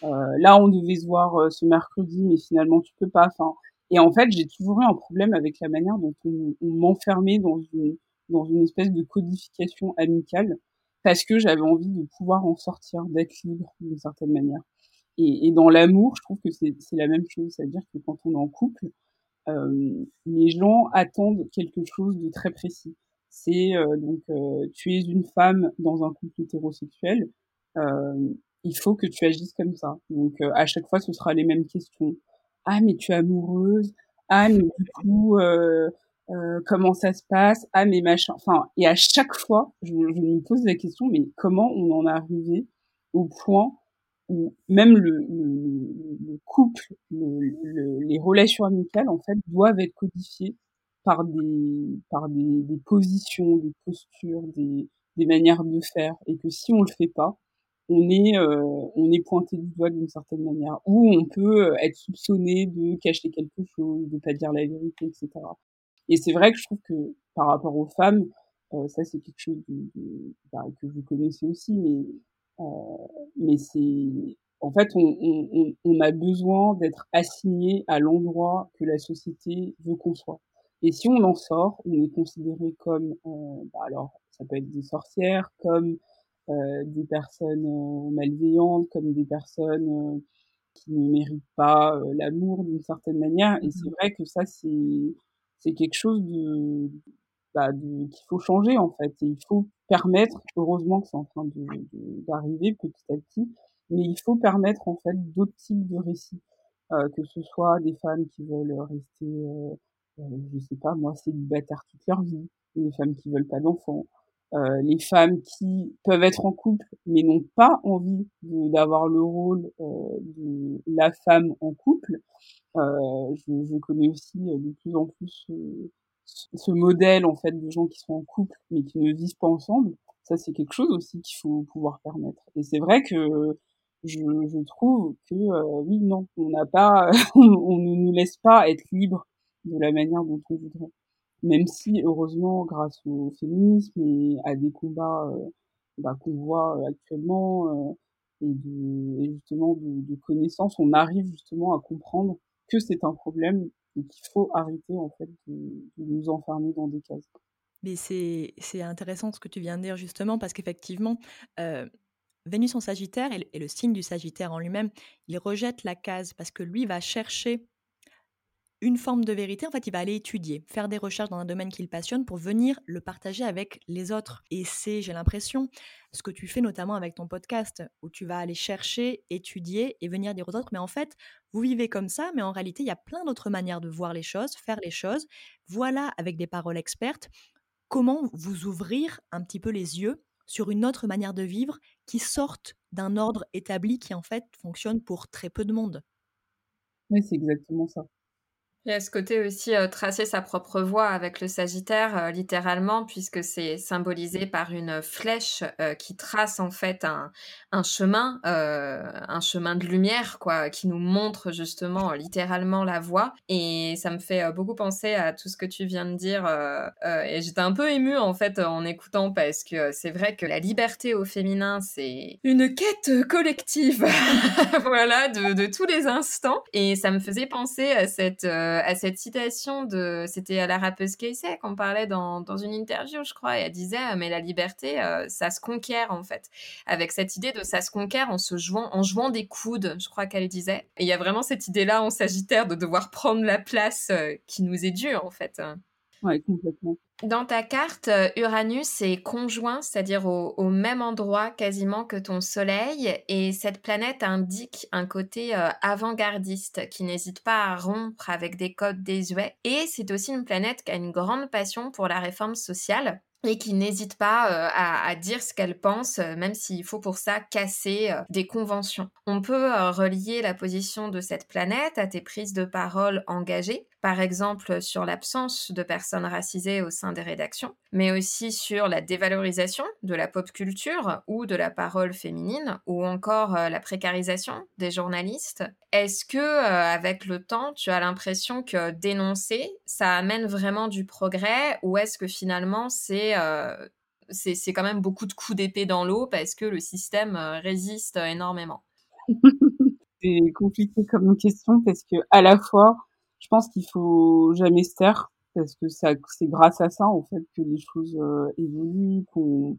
Là on devait se voir ce mercredi mais finalement tu peux pas enfin. Et en fait j'ai toujours eu un problème avec la manière dont on, m'enfermait dans une dans une espèce de codification amicale parce que j'avais envie de pouvoir en sortir, d'être libre d'une certaine manière. Et, et dans l'amour, je trouve que c'est la même chose, c'est-à-dire que quand on est en couple, les gens attendent quelque chose de très précis. C'est euh, donc euh, tu es une femme dans un couple hétérosexuel, euh, il faut que tu agisses comme ça. Donc euh, à chaque fois, ce sera les mêmes questions. Ah mais tu es amoureuse? Ah mais du coup euh, euh, comment ça se passe, ah mais machin, enfin, et à chaque fois, je, je, me pose la question, mais comment on en est arrivé au point où même le, le, le couple, les relations amicales, en fait, doivent être codifiées par des, par des, des positions, des postures, des, des manières de faire, et que si on le fait pas, on est, euh, on est pointé du doigt d'une certaine manière, ou on peut être soupçonné de cacher quelque chose, de pas dire la vérité, etc. Et c'est vrai que je trouve que par rapport aux femmes, euh, ça c'est quelque chose de, bah, que vous connaissez aussi, mais euh, mais c'est en fait on, on, on a besoin d'être assigné à l'endroit que la société veut qu'on soit. Et si on en sort, on est considéré comme euh, bah alors ça peut être des sorcières, comme euh, des personnes euh, malveillantes, comme des personnes euh, qui ne méritent pas l'amour d'une certaine manière. Et c'est mmh vrai que ça c'est c'est quelque chose de, bah, de qu'il faut changer en fait. Et il faut permettre, heureusement que c'est en train d'arriver de, petit à petit, mais il faut permettre en fait d'autres types de récits, euh, que ce soit des femmes qui veulent rester, euh, euh, je sais pas moi, célibataires toute leur vie, les femmes qui veulent pas d'enfants, euh, les femmes qui peuvent être en couple mais n'ont pas envie d'avoir le rôle euh, de la femme en couple. Euh, je, je, connais aussi de plus en plus ce modèle en fait de gens qui sont en couple mais qui ne vivent pas ensemble. Ça c'est quelque chose aussi qu'il faut pouvoir permettre. Et c'est vrai que je, trouve que oui non, on n'a pas, on ne nous laisse pas être libre de la manière dont on voudrait même si heureusement grâce au féminisme et à des combats euh, bah, qu'on voit euh, actuellement euh, et justement de, de connaissances, on arrive justement à comprendre que c'est un problème et qu'il faut arrêter en fait de, nous enfermer dans des cases. Mais c'est intéressant ce que tu viens de dire justement parce qu'effectivement, euh, Vénus en Sagittaire et, et, le signe du Sagittaire en lui-même, il rejette la case parce que lui va chercher une forme de vérité, en fait, il va aller étudier, faire des recherches dans un domaine qu'il passionne pour venir le partager avec les autres. Et c'est, j'ai l'impression, ce que tu fais notamment avec ton podcast, où tu vas aller chercher, étudier et venir dire aux autres, mais en fait, vous vivez comme ça, mais en réalité, il y a plein d'autres manières de voir les choses, faire les choses. Voilà, avec des paroles expertes, comment vous ouvrir un petit peu les yeux sur une autre manière de vivre qui sorte d'un ordre établi qui en fait fonctionne pour très peu de monde. Oui, c'est exactement ça. Il y a ce côté aussi euh, tracer sa propre voie avec le Sagittaire, euh, littéralement, puisque c'est symbolisé par une flèche euh, qui trace en fait un, un chemin, un chemin de lumière, quoi, qui nous montre justement littéralement la voie. Et ça me fait beaucoup penser à tout ce que tu viens de dire. et j'étais un peu émue en fait en écoutant parce que c'est vrai que la liberté au féminin, c'est une quête collective, voilà, de, de, tous les instants. Et ça me faisait penser à cette à cette citation de, c'était à la rappeuse Casey qu'on parlait dans, dans une interview, je crois, et elle disait, euh, mais la liberté, euh, ça se conquiert en fait, avec cette idée de ça se conquiert en se jouant, en jouant des coudes, je crois qu'elle disait. Et il y a vraiment cette idée-là en Sagittaire de devoir prendre la place qui nous est due en fait. Ouais, complètement. Dans ta carte, euh, Uranus est conjoint, c'est-à-dire au, même endroit quasiment que ton Soleil, et cette planète indique un côté euh, avant-gardiste qui n'hésite pas à rompre avec des codes désuets. Et c'est aussi une planète qui a une grande passion pour la réforme sociale et qui n'hésite pas euh, à, dire ce qu'elle pense, même s'il faut pour ça casser des conventions. On peut relier la position de cette planète à tes prises de parole engagées, par exemple sur l'absence de personnes racisées au sein des rédactions, mais aussi sur la dévalorisation de la pop culture ou de la parole féminine, ou encore la précarisation des journalistes. Est-ce que, avec le temps, tu as l'impression que dénoncer, ça amène vraiment du progrès, ou est-ce que finalement c'est euh, c'est quand même beaucoup de coups d'épée dans l'eau parce que le système euh, résiste énormément? c'est compliqué comme question parce que à la fois, je pense qu'il faut jamais se taire parce que c'est grâce à ça en fait que les choses euh, évoluent, qu'on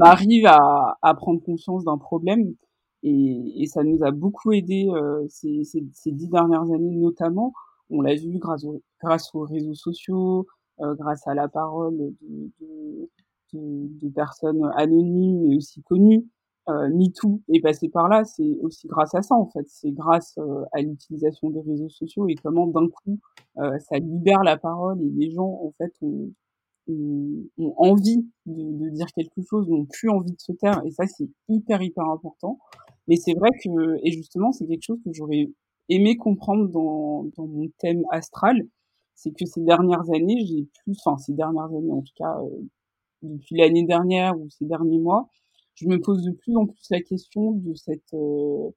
arrive à, à, prendre conscience d'un problème et, et, ça nous a beaucoup aidé ces, ces, ces, dix dernières années notamment. On l'a vu grâce, grâce aux réseaux sociaux, euh, grâce à la parole de, de, de, de, personnes anonymes mais aussi connues. Euh, MeToo est passé par là, c'est aussi grâce à ça en fait. C'est grâce euh, à l'utilisation des réseaux sociaux et comment d'un coup euh, ça libère la parole et les gens en fait ont, ont, envie de, de, dire quelque chose, n'ont plus envie de se taire et ça c'est hyper hyper important. Mais c'est vrai que et justement c'est quelque chose que j'aurais aimé comprendre dans, dans mon thème astral, c'est que ces dernières années, j'ai plus, enfin ces dernières années en tout cas, euh, depuis l'année dernière ou ces derniers mois, je me pose de plus en plus la question de cette euh,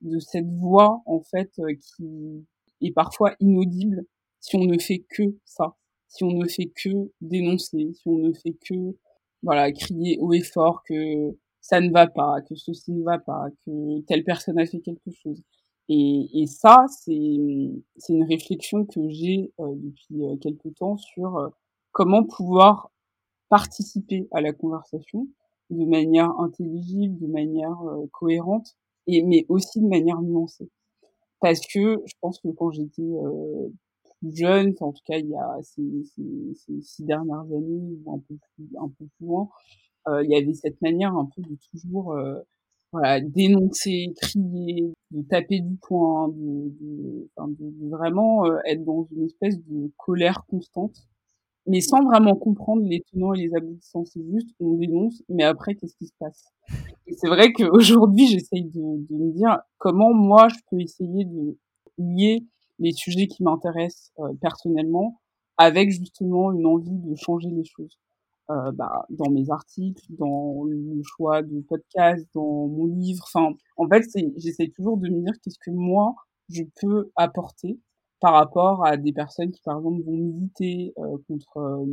de cette voix en fait euh, qui est parfois inaudible si on ne fait que ça, si on ne fait que dénoncer, si on ne fait que voilà crier haut et fort que ça ne va pas, que ceci ne va pas, que telle personne a fait quelque chose. Et, ça, c'est une réflexion que j'ai euh, depuis euh, quelque temps sur comment pouvoir participer à la conversation de manière intelligible, de manière cohérente, et mais aussi de manière nuancée. Parce que je pense que quand j'étais plus jeune, en tout cas il y a ces, ces, ces, six dernières années ou un peu plus, un peu plus loin, il y avait cette manière un peu de toujours voilà, dénoncer, crier, de taper du poing, de, de, enfin, de, vraiment euh, être dans une espèce de colère constante, mais sans vraiment comprendre les tenants et les aboutissants. C'est juste, on dénonce, mais après, qu'est-ce qui se passe? Et c'est vrai qu'aujourd'hui, j'essaye de, de, me dire comment moi, je peux essayer de lier les sujets qui m'intéressent euh, personnellement avec justement une envie de changer les choses. Euh, bah, dans mes articles, dans le choix de podcast, dans mon livre. Enfin, en fait, j'essaie toujours de me dire qu'est-ce que moi je peux apporter par rapport à des personnes qui, par exemple, vont militer euh, contre euh,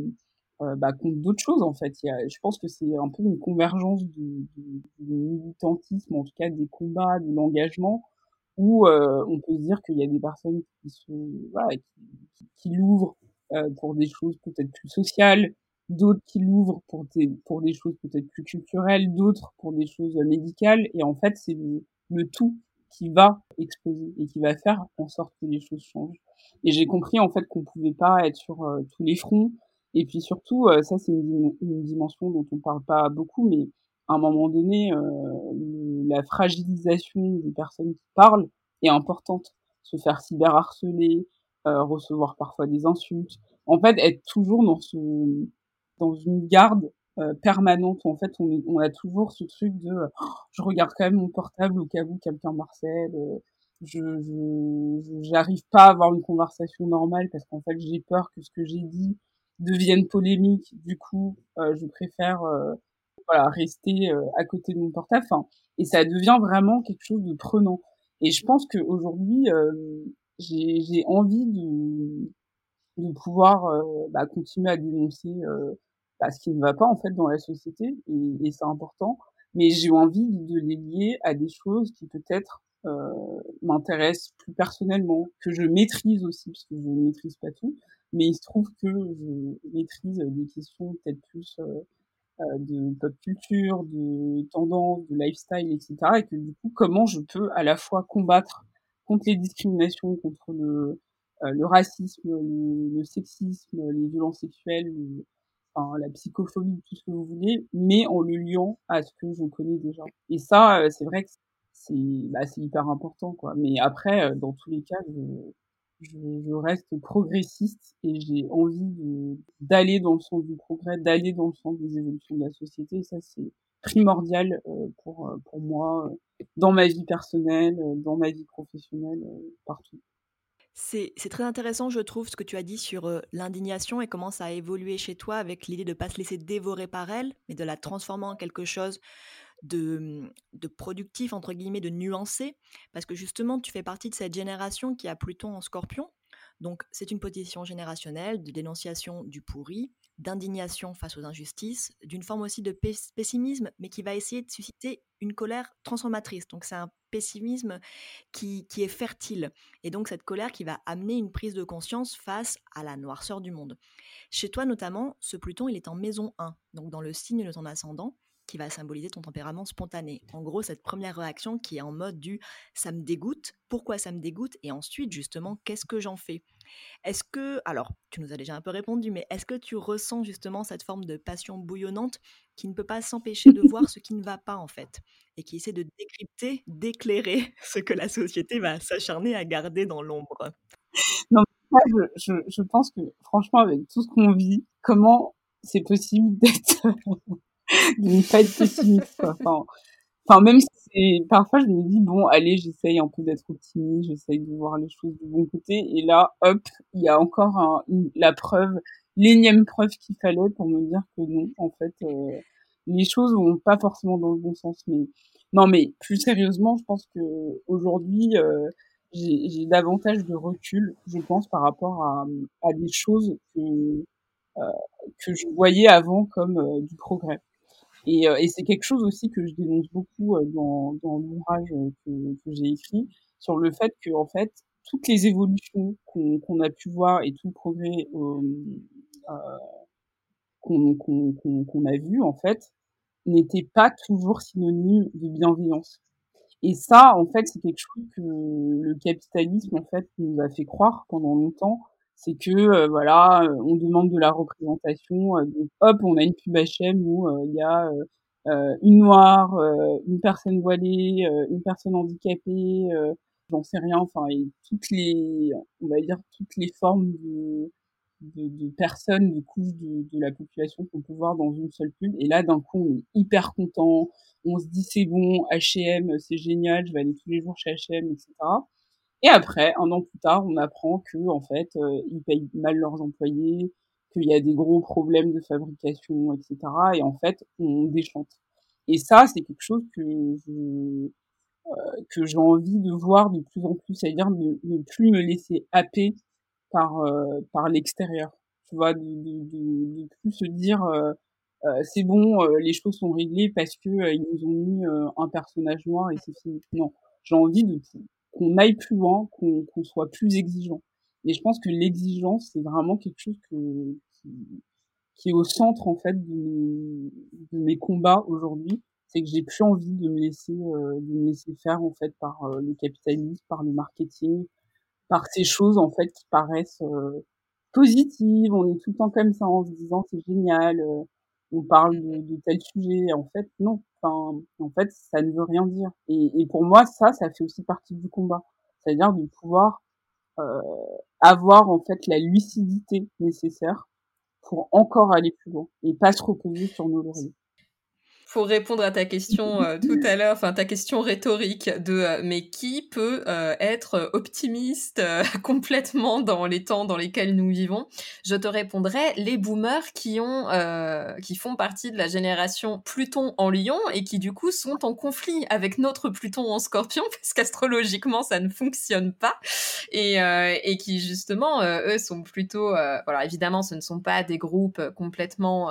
euh bah, contre d'autres choses. En fait, Il y a, je pense que c'est un peu une convergence du, du, militantisme, en tout cas des combats, de l'engagement, où on peut se dire qu'il y a des personnes qui se voilà, qui, qui l'ouvrent pour des choses peut-être plus sociales, d'autres qui l'ouvrent pour des, pour des choses peut-être plus culturelles, d'autres pour des choses médicales. Et en fait, c'est le, tout qui va exploser et qui va faire en sorte que les choses changent. Et j'ai compris en fait qu'on pouvait pas être sur euh, tous les fronts. Et puis surtout, euh, ça c'est une, dimension dont on parle pas beaucoup, mais à un moment donné, euh, la fragilisation des personnes qui parlent est importante. Se faire cyberharceler, recevoir parfois des insultes. En fait, être toujours dans ce dans une garde euh, permanente en fait on, on, a toujours ce truc de oh, je regarde quand même mon portable au cas où quelqu'un marcelle euh, je j'arrive pas à avoir une conversation normale parce qu'en fait j'ai peur que ce que j'ai dit devienne polémique. Du coup euh, je préfère voilà rester à côté de mon portable. Enfin et ça devient vraiment quelque chose de prenant. Et je pense que aujourd'hui j'ai envie de de pouvoir bah, continuer à dénoncer bah, ce qui ne va pas en fait dans la société et, et c'est important mais j'ai envie de, les lier à des choses qui peut-être euh, m'intéressent plus personnellement que je maîtrise aussi parce que je ne maîtrise pas tout mais il se trouve que je maîtrise des questions peut-être plus euh, euh de pop culture, de tendance, de lifestyle, etc. Et que du coup, comment je peux à la fois combattre contre les discriminations, contre le, euh, le racisme, le, le, sexisme, les violences sexuelles, la psychophobie, tout ce que vous voulez, mais en le liant à ce que je connais déjà. Et ça, euh, c'est vrai que c'est bah, hyper important, quoi. Mais après, euh, dans tous les cas, je, je, reste progressiste et j'ai envie d'aller dans le sens du progrès, d'aller dans le sens des évolutions de la société. Et ça, c'est primordial euh, pour, pour moi dans ma vie personnelle, dans ma vie professionnelle, partout. C'est très intéressant, je trouve, ce que tu as dit sur l'indignation et comment ça a évolué chez toi avec l'idée de ne pas se laisser dévorer par elle, mais de la transformer en quelque chose de, de productif, entre guillemets, de nuancé. Parce que justement, tu fais partie de cette génération qui a Pluton en scorpion. Donc, c'est une position générationnelle de dénonciation du pourri, d'indignation face aux injustices, d'une forme aussi de pessimisme, mais qui va essayer de susciter une colère transformatrice. Donc c'est un pessimisme qui, qui, est fertile. Et donc cette colère qui va amener une prise de conscience face à la noirceur du monde. Chez toi notamment, ce Pluton, il est en maison 1, donc dans le signe de ton ascendant qui va symboliser ton tempérament spontané. En gros, cette première réaction qui est en mode du ça me dégoûte, pourquoi ça me dégoûte, et ensuite, justement, qu'est-ce que j'en fais? Est-ce que, alors, tu nous as déjà un peu répondu, mais est-ce que tu ressens justement cette forme de passion bouillonnante qui ne peut pas s'empêcher de voir ce qui ne va pas, en fait, et qui essaie de décrypter, d'éclairer ce que la société va s'acharner à garder dans l'ombre? Non, je, je pense que, franchement, avec tout ce qu'on vit, comment c'est possible d'être de ne pas être pessimiste, quoi. Enfin, enfin, même si parfois je me dis, bon, allez, j'essaye un peu d'être optimiste, j'essaye de voir les choses du bon côté, et là, hop, il y a encore un, la preuve, l'énième preuve qu'il fallait pour me dire que non, en fait, euh, les choses vont pas forcément dans le bon sens, mais, non, mais plus sérieusement, je pense que aujourd'hui, euh, j'ai davantage de recul, je pense, par rapport à, des choses que, euh, que je voyais avant comme du progrès. Et, euh, et c'est quelque chose aussi que je dénonce beaucoup euh, dans, l'ouvrage euh, que, j'ai écrit sur le fait que en fait toutes les évolutions qu'on a pu voir et tout le progrès qu'on a vu en fait n'était pas toujours synonyme de bienveillance. Et ça, en fait, c'est quelque chose que le capitalisme en fait nous a fait croire pendant longtemps c'est que euh, voilà, euh, on demande de la représentation. Euh, donc hop, on a une pub HM où il y a une noire, une personne voilée, une personne handicapée, j'en sais rien. Enfin, et toutes les, on va dire toutes les formes de personnes, de couches de, de la population qu'on peut voir dans une seule pub. Et là, d'un coup, on est hyper content. On se dit c'est bon, H&M, c'est génial, je vais aller tous les jours chez H&M, etc. Et après, un an plus tard, on apprend que en fait, euh, ils payent mal leurs employés, qu'il y a des gros problèmes de fabrication, etc. Et en fait, on déchante. Et ça, c'est quelque chose que je, euh, que j'ai envie de voir de plus en plus, c'est-à-dire ne, plus me laisser happer par euh, par l'extérieur. Tu vois, de, de, de, plus se dire euh, euh, c'est bon, les choses sont réglées parce que ils nous ont mis un personnage noir et c'est fini. Non, j'ai envie de qu'on aille plus loin, qu'on soit plus exigeant. Et je pense que l'exigence, c'est vraiment quelque chose que, qui, qui, est au centre en fait de, de mes combats aujourd'hui, c'est que j'ai plus envie de me laisser de me laisser faire en fait par le capitalisme, par le marketing, par ces choses en fait qui paraissent positives. On est tout le temps comme ça en se disant c'est génial, on parle de, de tel sujet. En fait, non. Enfin, en fait, ça ne veut rien dire. Et, pour moi, ça, ça fait aussi partie du combat. C'est-à-dire de pouvoir euh, avoir en fait la lucidité nécessaire pour encore aller plus loin et pas se reposer sur nos lauriers pour répondre à ta question euh, tout à l'heure, enfin ta question rhétorique de euh, mais qui peut euh, être optimiste complètement dans les temps dans lesquels nous vivons, je te répondrai les boomers qui ont qui font partie de la génération Pluton en Lion et qui du coup sont en conflit avec notre Pluton en Scorpion parce qu'astrologiquement ça ne fonctionne pas. Et et qui justement eux sont plutôt voilà évidemment ce ne sont pas des groupes complètement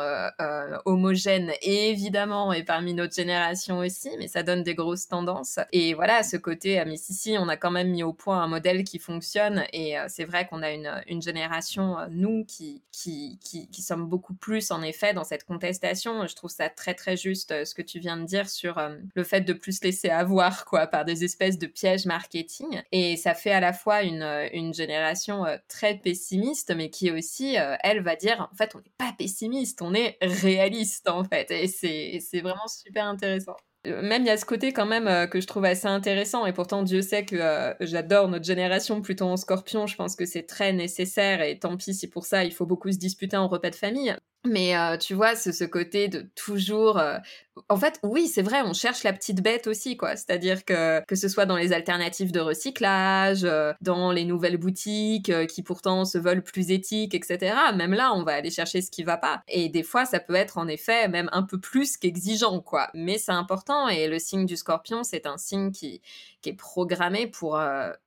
homogènes et évidemment et parmi notre génération aussi, mais ça donne des grosses tendances. Et voilà, ce côté, mais si, si, on a quand même mis au point un modèle qui fonctionne. Et euh, c'est vrai qu'on a une, génération, euh, nous, qui, qui, qui, qui, sommes beaucoup plus, en effet, dans cette contestation. Je trouve ça très, très juste euh, ce que tu viens de dire sur le fait de plus laisser avoir, quoi, par des espèces de pièges marketing. Et ça fait à la fois une, une génération très pessimiste, mais qui aussi, elle, va dire, en fait, on n'est pas pessimiste, on est réaliste, en fait. Et c'est c'est vraiment super intéressant. Euh, même il y a ce côté quand même euh, que je trouve assez intéressant et pourtant Dieu sait que euh, j'adore notre génération plutôt en scorpion, je pense que c'est très nécessaire et tant pis si pour ça il faut beaucoup se disputer en repas de famille. Mais tu vois, ce, ce, côté de toujours... En fait, oui, c'est vrai, on cherche la petite bête aussi, quoi. C'est-à-dire que que ce soit dans les alternatives de recyclage, dans les nouvelles boutiques qui pourtant se veulent plus éthiques, etc. Même là, on va aller chercher ce qui va pas. Et des fois, ça peut être en effet même un peu plus qu'exigeant, quoi. Mais c'est important. Et le signe du scorpion, c'est un signe qui, qui est programmé pour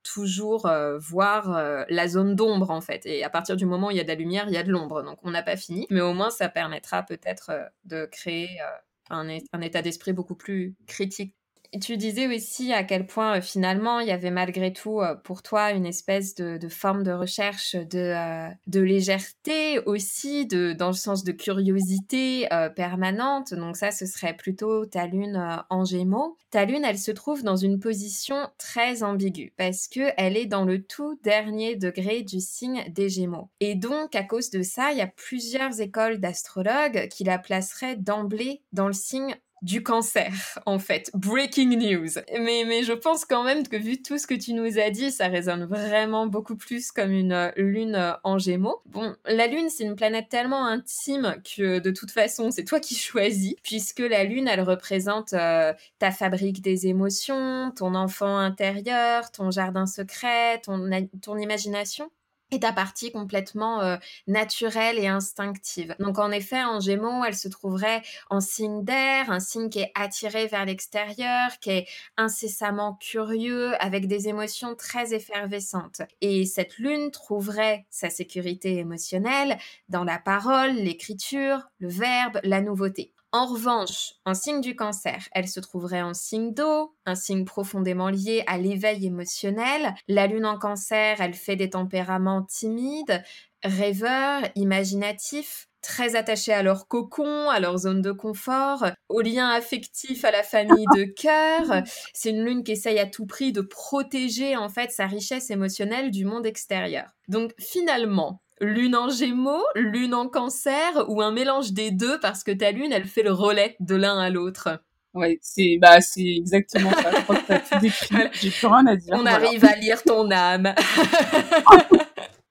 toujours voir la zone d'ombre, en fait. Et à partir du moment où il y a de la lumière, il y a de l'ombre. Donc on n'a pas fini. Mais au moins, ça permettra peut-être euh, de créer euh, un, un état d'esprit beaucoup plus critique tu disais aussi à quel point euh, finalement il y avait malgré tout euh, pour toi une espèce de, forme de recherche de, euh, de légèreté aussi, de, dans le sens de curiosité permanente. Donc ça, ce serait plutôt ta lune en gémeaux. Ta lune, elle se trouve dans une position très ambiguë parce que elle est dans le tout dernier degré du signe des gémeaux. Et donc, à cause de ça, il y a plusieurs écoles d'astrologues qui la placeraient d'emblée dans le signe du cancer, en fait. Breaking news. Mais, mais je pense quand même que vu tout ce que tu nous as dit, ça résonne vraiment beaucoup plus comme une euh, lune euh, en gémeaux. Bon, la lune, c'est une planète tellement intime que de toute façon, c'est toi qui choisis, puisque la lune, elle représente euh, ta fabrique des émotions, ton enfant intérieur, ton jardin secret, ton, ton imagination et ta partie complètement euh, naturelle et instinctive. Donc en effet, en Gémeaux, elle se trouverait en signe d'air, un signe qui est attiré vers l'extérieur, qui est incessamment curieux, avec des émotions très effervescentes. Et cette lune trouverait sa sécurité émotionnelle dans la parole, l'écriture, le verbe, la nouveauté. En revanche, en signe du cancer, elle se trouverait en signe d'eau, un signe profondément lié à l'éveil émotionnel. La lune en cancer, elle fait des tempéraments timides, rêveurs, imaginatifs, très attachés à leur cocon, à leur zone de confort, aux liens affectifs, à la famille de cœur. C'est une lune qui essaye à tout prix de protéger en fait sa richesse émotionnelle du monde extérieur. Donc finalement, lune en gémeaux, lune en cancer ou un mélange des deux parce que ta lune, elle fait le relais de l'un à l'autre. Ouais, c'est bah c'est exactement ça. Je crois que t'as tout décrit. J'ai plus rien à dire. On arrive à lire ton âme.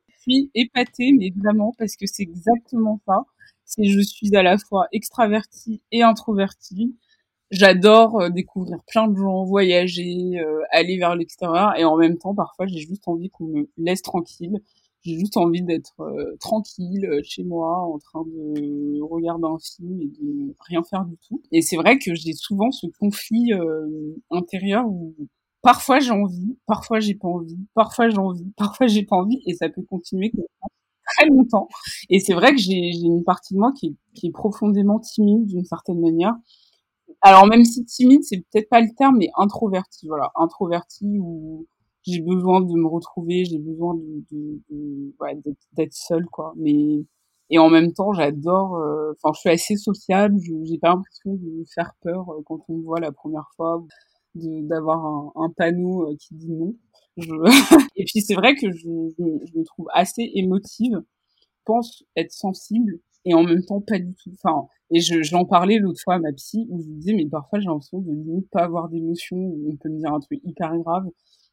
je suis épatée, mais vraiment parce que c'est exactement ça. C'est je suis à la fois extravertie et introvertie. J'adore euh, découvrir plein de gens, voyager, euh, aller vers l'extérieur, et en même temps, parfois, j'ai juste envie qu'on me laisse tranquille j'ai juste envie d'être euh, tranquille euh, chez moi en train de regarder un film et de rien faire du tout. Et c'est vrai que j'ai souvent ce conflit euh, intérieur où parfois j'ai envie, parfois j'ai pas envie, parfois j'ai envie, parfois j'ai pas envie et ça peut continuer très longtemps. Et c'est vrai que j'ai une partie de moi qui est, qui est profondément timide d'une certaine manière. Alors même si timide, c'est peut-être pas le terme, mais introverti, voilà, introverti ou j'ai besoin de me retrouver, j'ai besoin de, de, de ouais, d'être seule quoi. Mais Et en même temps, j'adore. Enfin, je suis assez sociable. J'ai pas l'impression de faire peur quand on me voit la première fois, d'avoir un, panneau qui dit non. Je... et puis c'est vrai que je, je, je, me trouve assez émotive. Je pense être sensible et en même temps pas du tout. Enfin, et je, j'en parlais l'autre fois à ma psy où je disais mais parfois j'ai l'impression de ne pas avoir d'émotion. On peut me dire un truc hyper grave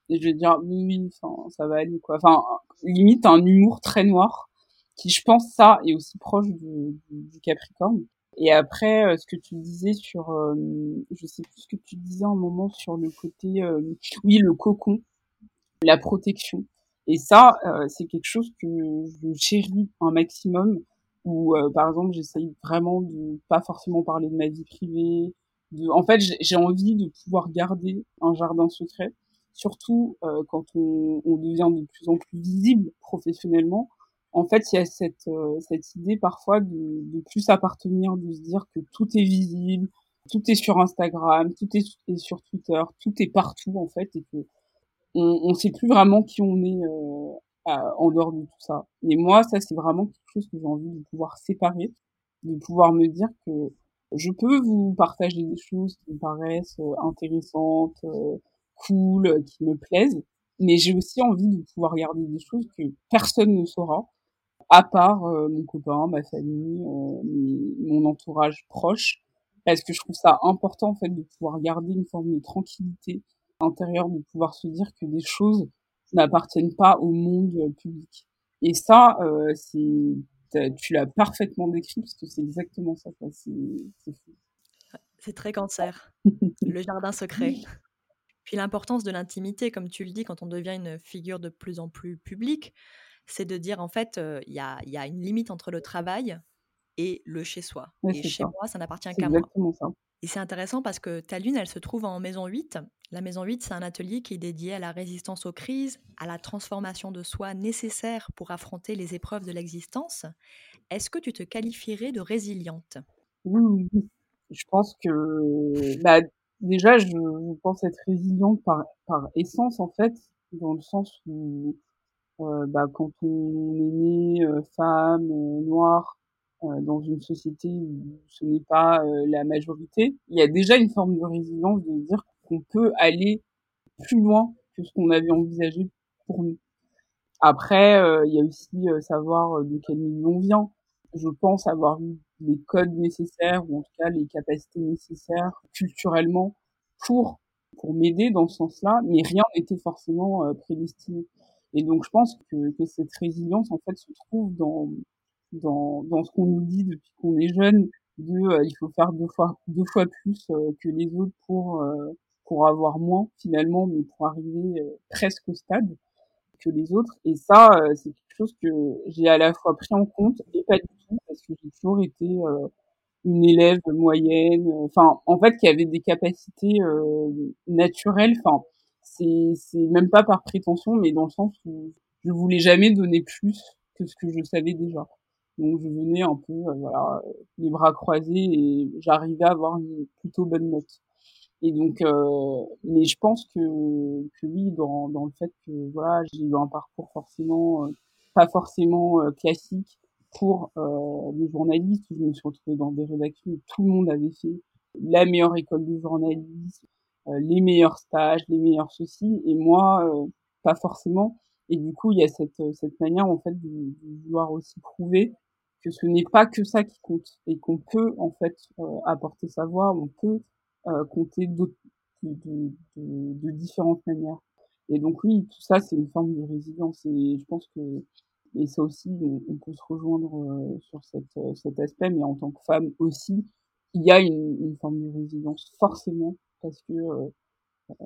et je vais dire oui oui, enfin ça va aller quoi. Enfin limite un humour très noir qui je pense ça est aussi proche du, du Capricorne. Et après, euh, ce que tu disais sur, euh, je sais plus ce que tu disais un moment sur le côté, euh, oui, le cocon, la protection. Et ça, c'est quelque chose que je chéris un maximum où euh, par exemple j'essaye vraiment de pas forcément parler de ma vie privée de en fait j'ai envie de pouvoir garder un jardin secret surtout euh, quand on, on, devient de plus en plus visible professionnellement en fait il y a cette euh, cette idée parfois de, de plus appartenir de se dire que tout est visible tout est sur Instagram tout est, sur Twitter tout est partout en fait et que on, on sait plus vraiment qui on est euh, en dehors de tout ça. Et moi, ça, c'est vraiment quelque chose que j'ai envie de pouvoir séparer, de pouvoir me dire que je peux vous partager des choses qui me paraissent euh, intéressantes, euh, cool, qui me plaisent, mais j'ai aussi envie de pouvoir regarder des choses que personne ne saura, à part euh, mon copain, ma famille, mon entourage proche, parce que je trouve ça important en fait de pouvoir garder une forme de tranquillité intérieure, de pouvoir se dire que des choses n'appartiennent pas au monde euh, public. Et ça, euh, c'est, tu l'as parfaitement décrit parce que c'est exactement ça. C'est, c'est très cancer, le jardin secret. Puis l'importance de l'intimité, comme tu le dis, quand on devient une figure de plus en plus publique, c'est de dire en fait, euh, il y, a, y, a, une limite entre le travail et le chez soi. et chez moi, ça n'appartient qu'à moi. Ça. Et c'est intéressant parce que ta lune, elle se trouve en maison 8. La maison 8, c'est un atelier qui est dédié à la résistance aux crises, à la transformation de soi nécessaire pour affronter les épreuves de l'existence. Est-ce que tu te qualifierais de résiliente? Oui, je pense que bah, déjà, je, pense être résiliente par, par essence, en fait, dans le sens où euh, bah, quand on est né euh, femme, euh, noire, dans une société où ce n'est pas la majorité, il y a déjà une forme de résilience de dire qu'on peut aller plus loin que ce qu'on avait envisagé pour nous. Après, il y a aussi savoir de quel milieu on vient. Je pense avoir eu les codes nécessaires ou en tout cas les capacités nécessaires culturellement pour pour m'aider dans ce sens-là, mais rien n'était forcément prédestiné. Et donc je pense que, que cette résilience en fait se trouve dans dans, dans ce qu'on nous dit depuis qu'on est jeune de euh, il faut faire deux fois deux fois plus euh, que les autres pour euh, pour avoir moins finalement mais pour arriver presque au stade que les autres et ça c'est chose que j'ai à la fois pris en compte et pas du tout parce que j'ai toujours été une élève moyenne enfin en fait qui avait des capacités naturelles enfin c'est c'est même pas par prétention mais dans le sens où je voulais jamais donner plus que ce que je savais déjà donc je venais un peu euh, voilà les bras croisés et j'arrivais à avoir une plutôt bonne note. Et donc, euh, mais je pense que, que oui, dans, dans le fait que voilà, j'ai eu un parcours forcément euh, pas forcément euh, classique pour euh, les journalistes. Je me suis retrouvée dans des rédactions où tout le monde avait fait la meilleure école de journalisme, les meilleurs stages, les meilleurs ceci, et moi, pas forcément. Et du coup, il y a cette, cette manière en fait de, de vouloir aussi prouver que ce n'est pas que ça qui compte et qu'on peut en fait euh, apporter sa voix, on peut euh, compter de, de, de, différentes manières. Et donc oui, tout ça c'est une forme de résilience et je pense que et ça aussi on, peut se rejoindre euh, sur cette, cet aspect, mais en tant que femme aussi, il y a une, forme de résilience forcément parce que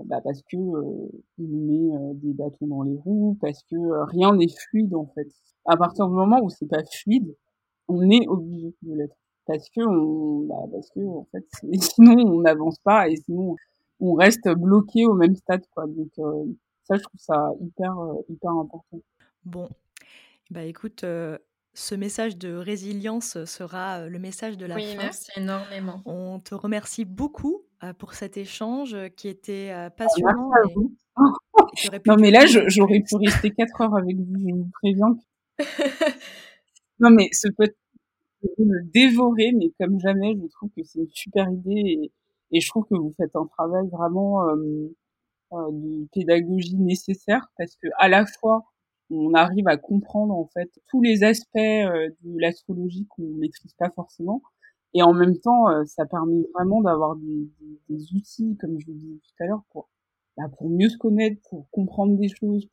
bah parce que on met des bâtons dans les roues, parce que rien n'est fluide en fait. À partir du moment où c'est pas fluide, on est obligé de l'être. Parce que on, bah, parce que en fait sinon on n'avance pas et sinon on reste bloqué au même stade quoi. Donc euh, ça je trouve ça hyper euh, hyper important. Bon bah écoute euh, ce message de résilience sera le message de la oui, merci énormément. On te remercie beaucoup pour cet échange qui était ah, passionnant. non mais là j'aurais pu rester quatre heures avec vous, je vous préviens. Non, mais ce, le dévorer, mais comme jamais, je trouve que c'est une super idée et, je trouve que vous faites un travail vraiment euh, euh, de pédagogie nécessaire parce que à la fois on arrive à comprendre en fait tous les aspects euh, de l'astrologie qu'on maîtrise pas forcément et en même temps ça permet vraiment d'avoir des, des, outils comme je vous disais tout à l'heure pour bah, pour mieux se connaître pour comprendre des choses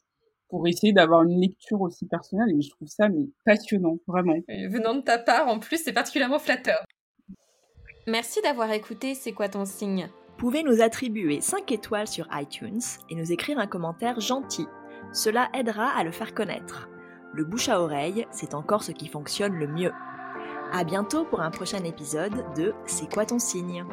pour essayer d'avoir une lecture aussi personnelle et je trouve ça mais passionnant vraiment. venant de ta part en plus c'est particulièrement flatteur. Merci d'avoir écouté C'est quoi ton signe? Vous pouvez nous attribuer 5 étoiles sur iTunes et nous écrire un commentaire gentil. Cela aidera à le faire connaître. Le bouche à oreille, c'est encore ce qui fonctionne le mieux. À bientôt pour un prochain épisode de C'est quoi ton signe?